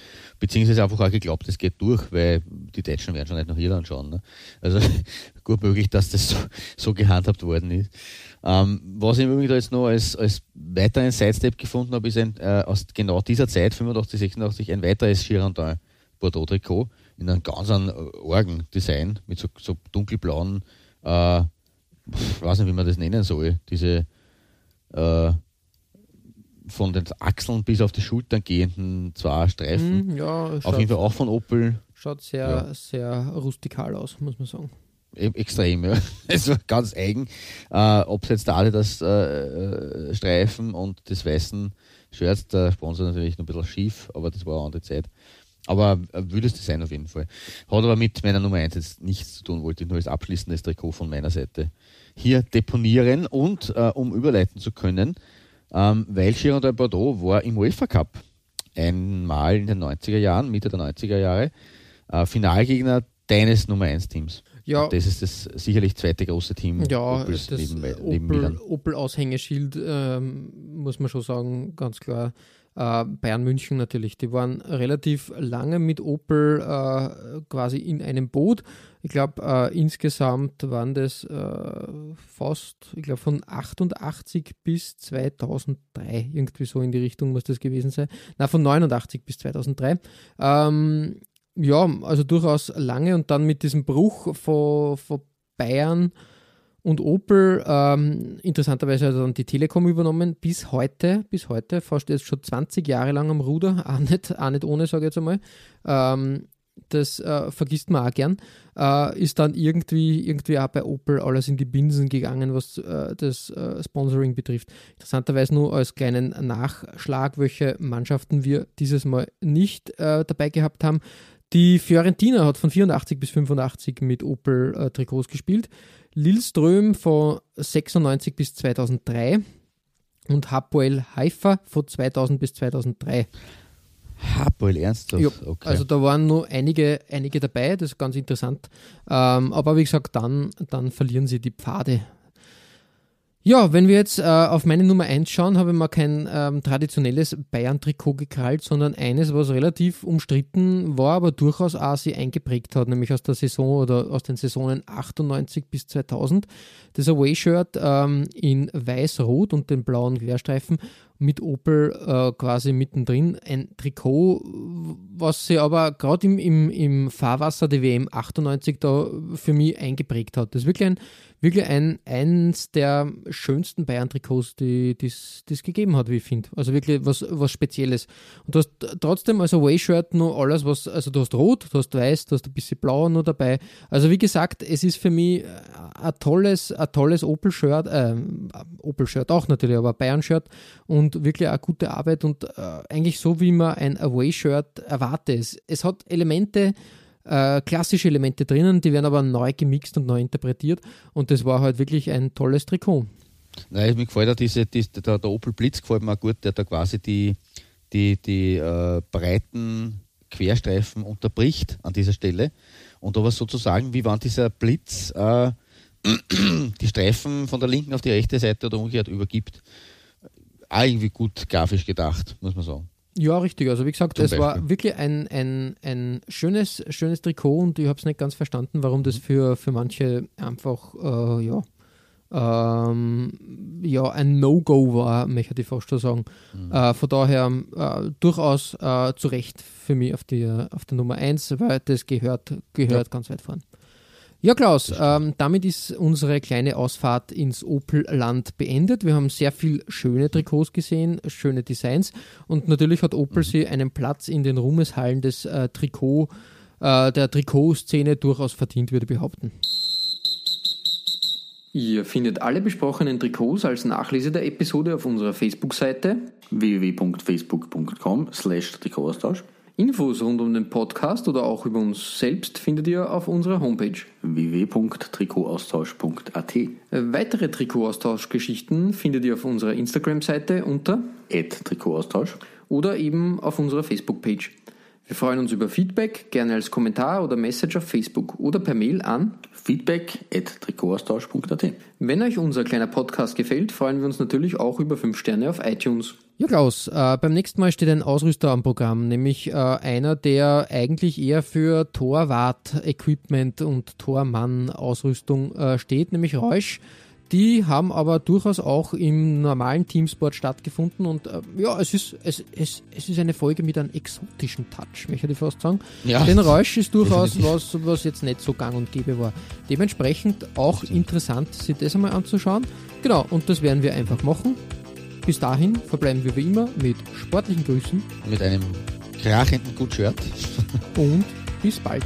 beziehungsweise einfach auch geglaubt, das geht durch, weil die Deutschen werden schon nicht nach Irland schauen. Ne? Also gut möglich, dass das so, so gehandhabt worden ist. Ähm, was ich übrigens jetzt noch als, als weiteren Sidestep gefunden habe, ist ein, äh, aus genau dieser Zeit, 85, 86, ein weiteres Girondin Bordeaux-Trikot in einem ganz an Orgen-Design mit so, so dunkelblauen, äh, weiß nicht, wie man das nennen soll, diese, äh, von den Achseln bis auf die Schultern gehenden zwei Streifen. Mhm, ja, Auf jeden Fall auch von Opel. schaut sehr, Ja. sehr rustikal aus, muss man sagen. E- Extrem, ja. Also ganz eigen. Äh, Ob es jetzt der Adidas äh, äh, Streifen und des weißen Shirts, der Sponsor natürlich noch ein bisschen schief, aber das war eine andere Zeit. Aber ein wildes Design auf jeden Fall. Hat aber mit meiner Nummer 1 jetzt nichts zu tun, wollte ich nur als abschließendes Trikot von meiner Seite hier deponieren und äh, um überleiten zu können, ähm, weil Girondin Bordeaux war im UEFA Cup einmal in den 90er Jahren, Mitte der 90er Jahre, äh, Finalgegner deines Nummer 1 Teams. Ja, Das ist das sicherlich zweite große Team ja Opels das neben, neben. Opel Aushängeschild, ähm, muss man schon sagen, ganz klar. Äh, Bayern München natürlich, die waren relativ lange mit Opel äh, quasi in einem Boot. Ich glaube, äh, insgesamt waren das äh, fast, ich glaube, von 88 bis 2003, irgendwie so in die Richtung muss das gewesen sein. Na, von 89 bis 2003. Ähm, ja, also durchaus lange und dann mit diesem Bruch von, von Bayern und Opel, ähm, interessanterweise hat dann die Telekom übernommen, bis heute, bis heute, fast jetzt schon 20 Jahre lang am Ruder, auch nicht, auch nicht ohne, sage ich jetzt einmal. Ähm, das äh, vergisst man auch gern. Äh, ist dann irgendwie, irgendwie auch bei Opel alles in die Binsen gegangen, was äh, das äh, Sponsoring betrifft. Interessanterweise nur als kleinen Nachschlag, welche Mannschaften wir dieses Mal nicht äh, dabei gehabt haben. Die Fiorentina hat von 84 bis 85 mit Opel äh, Trikots gespielt. Lilleström von 96 bis 2003 und Hapoel Haifa von 2000 bis 2003. Hapoel ernsthaft? Ja, okay. Also da waren nur einige, einige dabei, das ist ganz interessant. Ähm, aber wie gesagt, dann, dann verlieren sie die Pfade. Ja, wenn wir jetzt äh, auf meine Nummer 1 schauen, habe ich mal kein ähm, traditionelles Bayern-Trikot gekrallt, sondern eines, was relativ umstritten war, aber durchaus auch sie eingeprägt hat, nämlich aus der Saison oder aus den Saisonen 98 bis 2000. Das Away-Shirt ähm, in weiß-rot und den blauen Querstreifen mit Opel äh, quasi mittendrin. Ein Trikot, was sie aber gerade im, im, im Fahrwasser der WM 98 da für mich eingeprägt hat. Das ist wirklich ein, wirklich ein eins der schönsten Bayern-Trikots, die es gegeben hat, wie ich finde. Also wirklich was, was Spezielles. Und du hast trotzdem als Away-Shirt nur alles, was, also du hast rot, du hast weiß, du hast ein bisschen blau noch dabei. Also wie gesagt, es ist für mich ein tolles, tolles Opel-Shirt, äh, Opel-Shirt auch natürlich, aber Bayern-Shirt und wirklich eine gute Arbeit und äh, eigentlich so, wie man ein Away-Shirt erwartet. Es, hat Elemente, äh, klassische Elemente drinnen, die werden aber neu gemixt und neu interpretiert und das war halt wirklich ein tolles Trikot. Nein, mir gefällt auch diese, diese der, der Opel Blitz gefällt mir auch gut, der da quasi die, die, die äh, breiten Querstreifen unterbricht an dieser Stelle. Und aber sozusagen, wie wenn dieser Blitz äh, die Streifen von der linken auf die rechte Seite oder umgekehrt übergibt. Irgendwie gut grafisch gedacht, muss man sagen. Ja, richtig. Also wie gesagt, Zum es war Beispiel. wirklich ein, ein, ein schönes, schönes Trikot und ich habe es nicht ganz verstanden, warum Mhm. das für, für manche einfach äh, ja, ähm, ja, ein No-Go war, möchte ich fast schon sagen. Mhm. Äh, von daher äh, durchaus äh, zu Recht für mich auf, die, auf der Nummer 1, weil das gehört, gehört ganz weit vorn. Ja, Klaus, ähm, damit ist unsere kleine Ausfahrt ins Opel-Land beendet. Wir haben sehr viel schöne Trikots gesehen, schöne Designs und natürlich hat Opel sie einen Platz in den Ruhmeshallen des äh, Trikot, äh, der Trikotszene durchaus verdient, würde ich behaupten. Ihr findet alle besprochenen Trikots als Nachlese der Episode auf unserer Facebook-Seite www.facebook.com slash Trikotaustausch Infos rund um den Podcast oder auch über uns selbst findet ihr auf unserer Homepage. www.trikotaustausch.at Weitere Trikotaustauschgeschichten findet ihr auf unserer Instagram-Seite unter Trikotaustausch oder eben auf unserer Facebook-Page. Wir freuen uns über Feedback, gerne als Kommentar oder Message auf Facebook oder per Mail an. feedback at Trikotaustausch.at Wenn euch unser kleiner Podcast gefällt, freuen wir uns natürlich auch über 5 Sterne auf iTunes. Ja, Klaus, äh, beim nächsten Mal steht ein Ausrüster am Programm, nämlich äh, einer, der eigentlich eher für Torwart-Equipment und Tormann-Ausrüstung äh, steht, nämlich Reusch. Die haben aber durchaus auch im normalen Teamsport stattgefunden und äh, ja, es ist, es, es, es ist eine Folge mit einem exotischen Touch, möchte ich fast sagen. Ja. Denn Reusch ist durchaus Definitiv. was, was jetzt nicht so gang und gäbe war. Dementsprechend auch interessant, sich das einmal anzuschauen. Genau, und das werden wir einfach machen. bis dahin verbleiben wir wie immer mit sportlichen Grüßen Mit einem krachenden Gut-Shirt. und bis bald.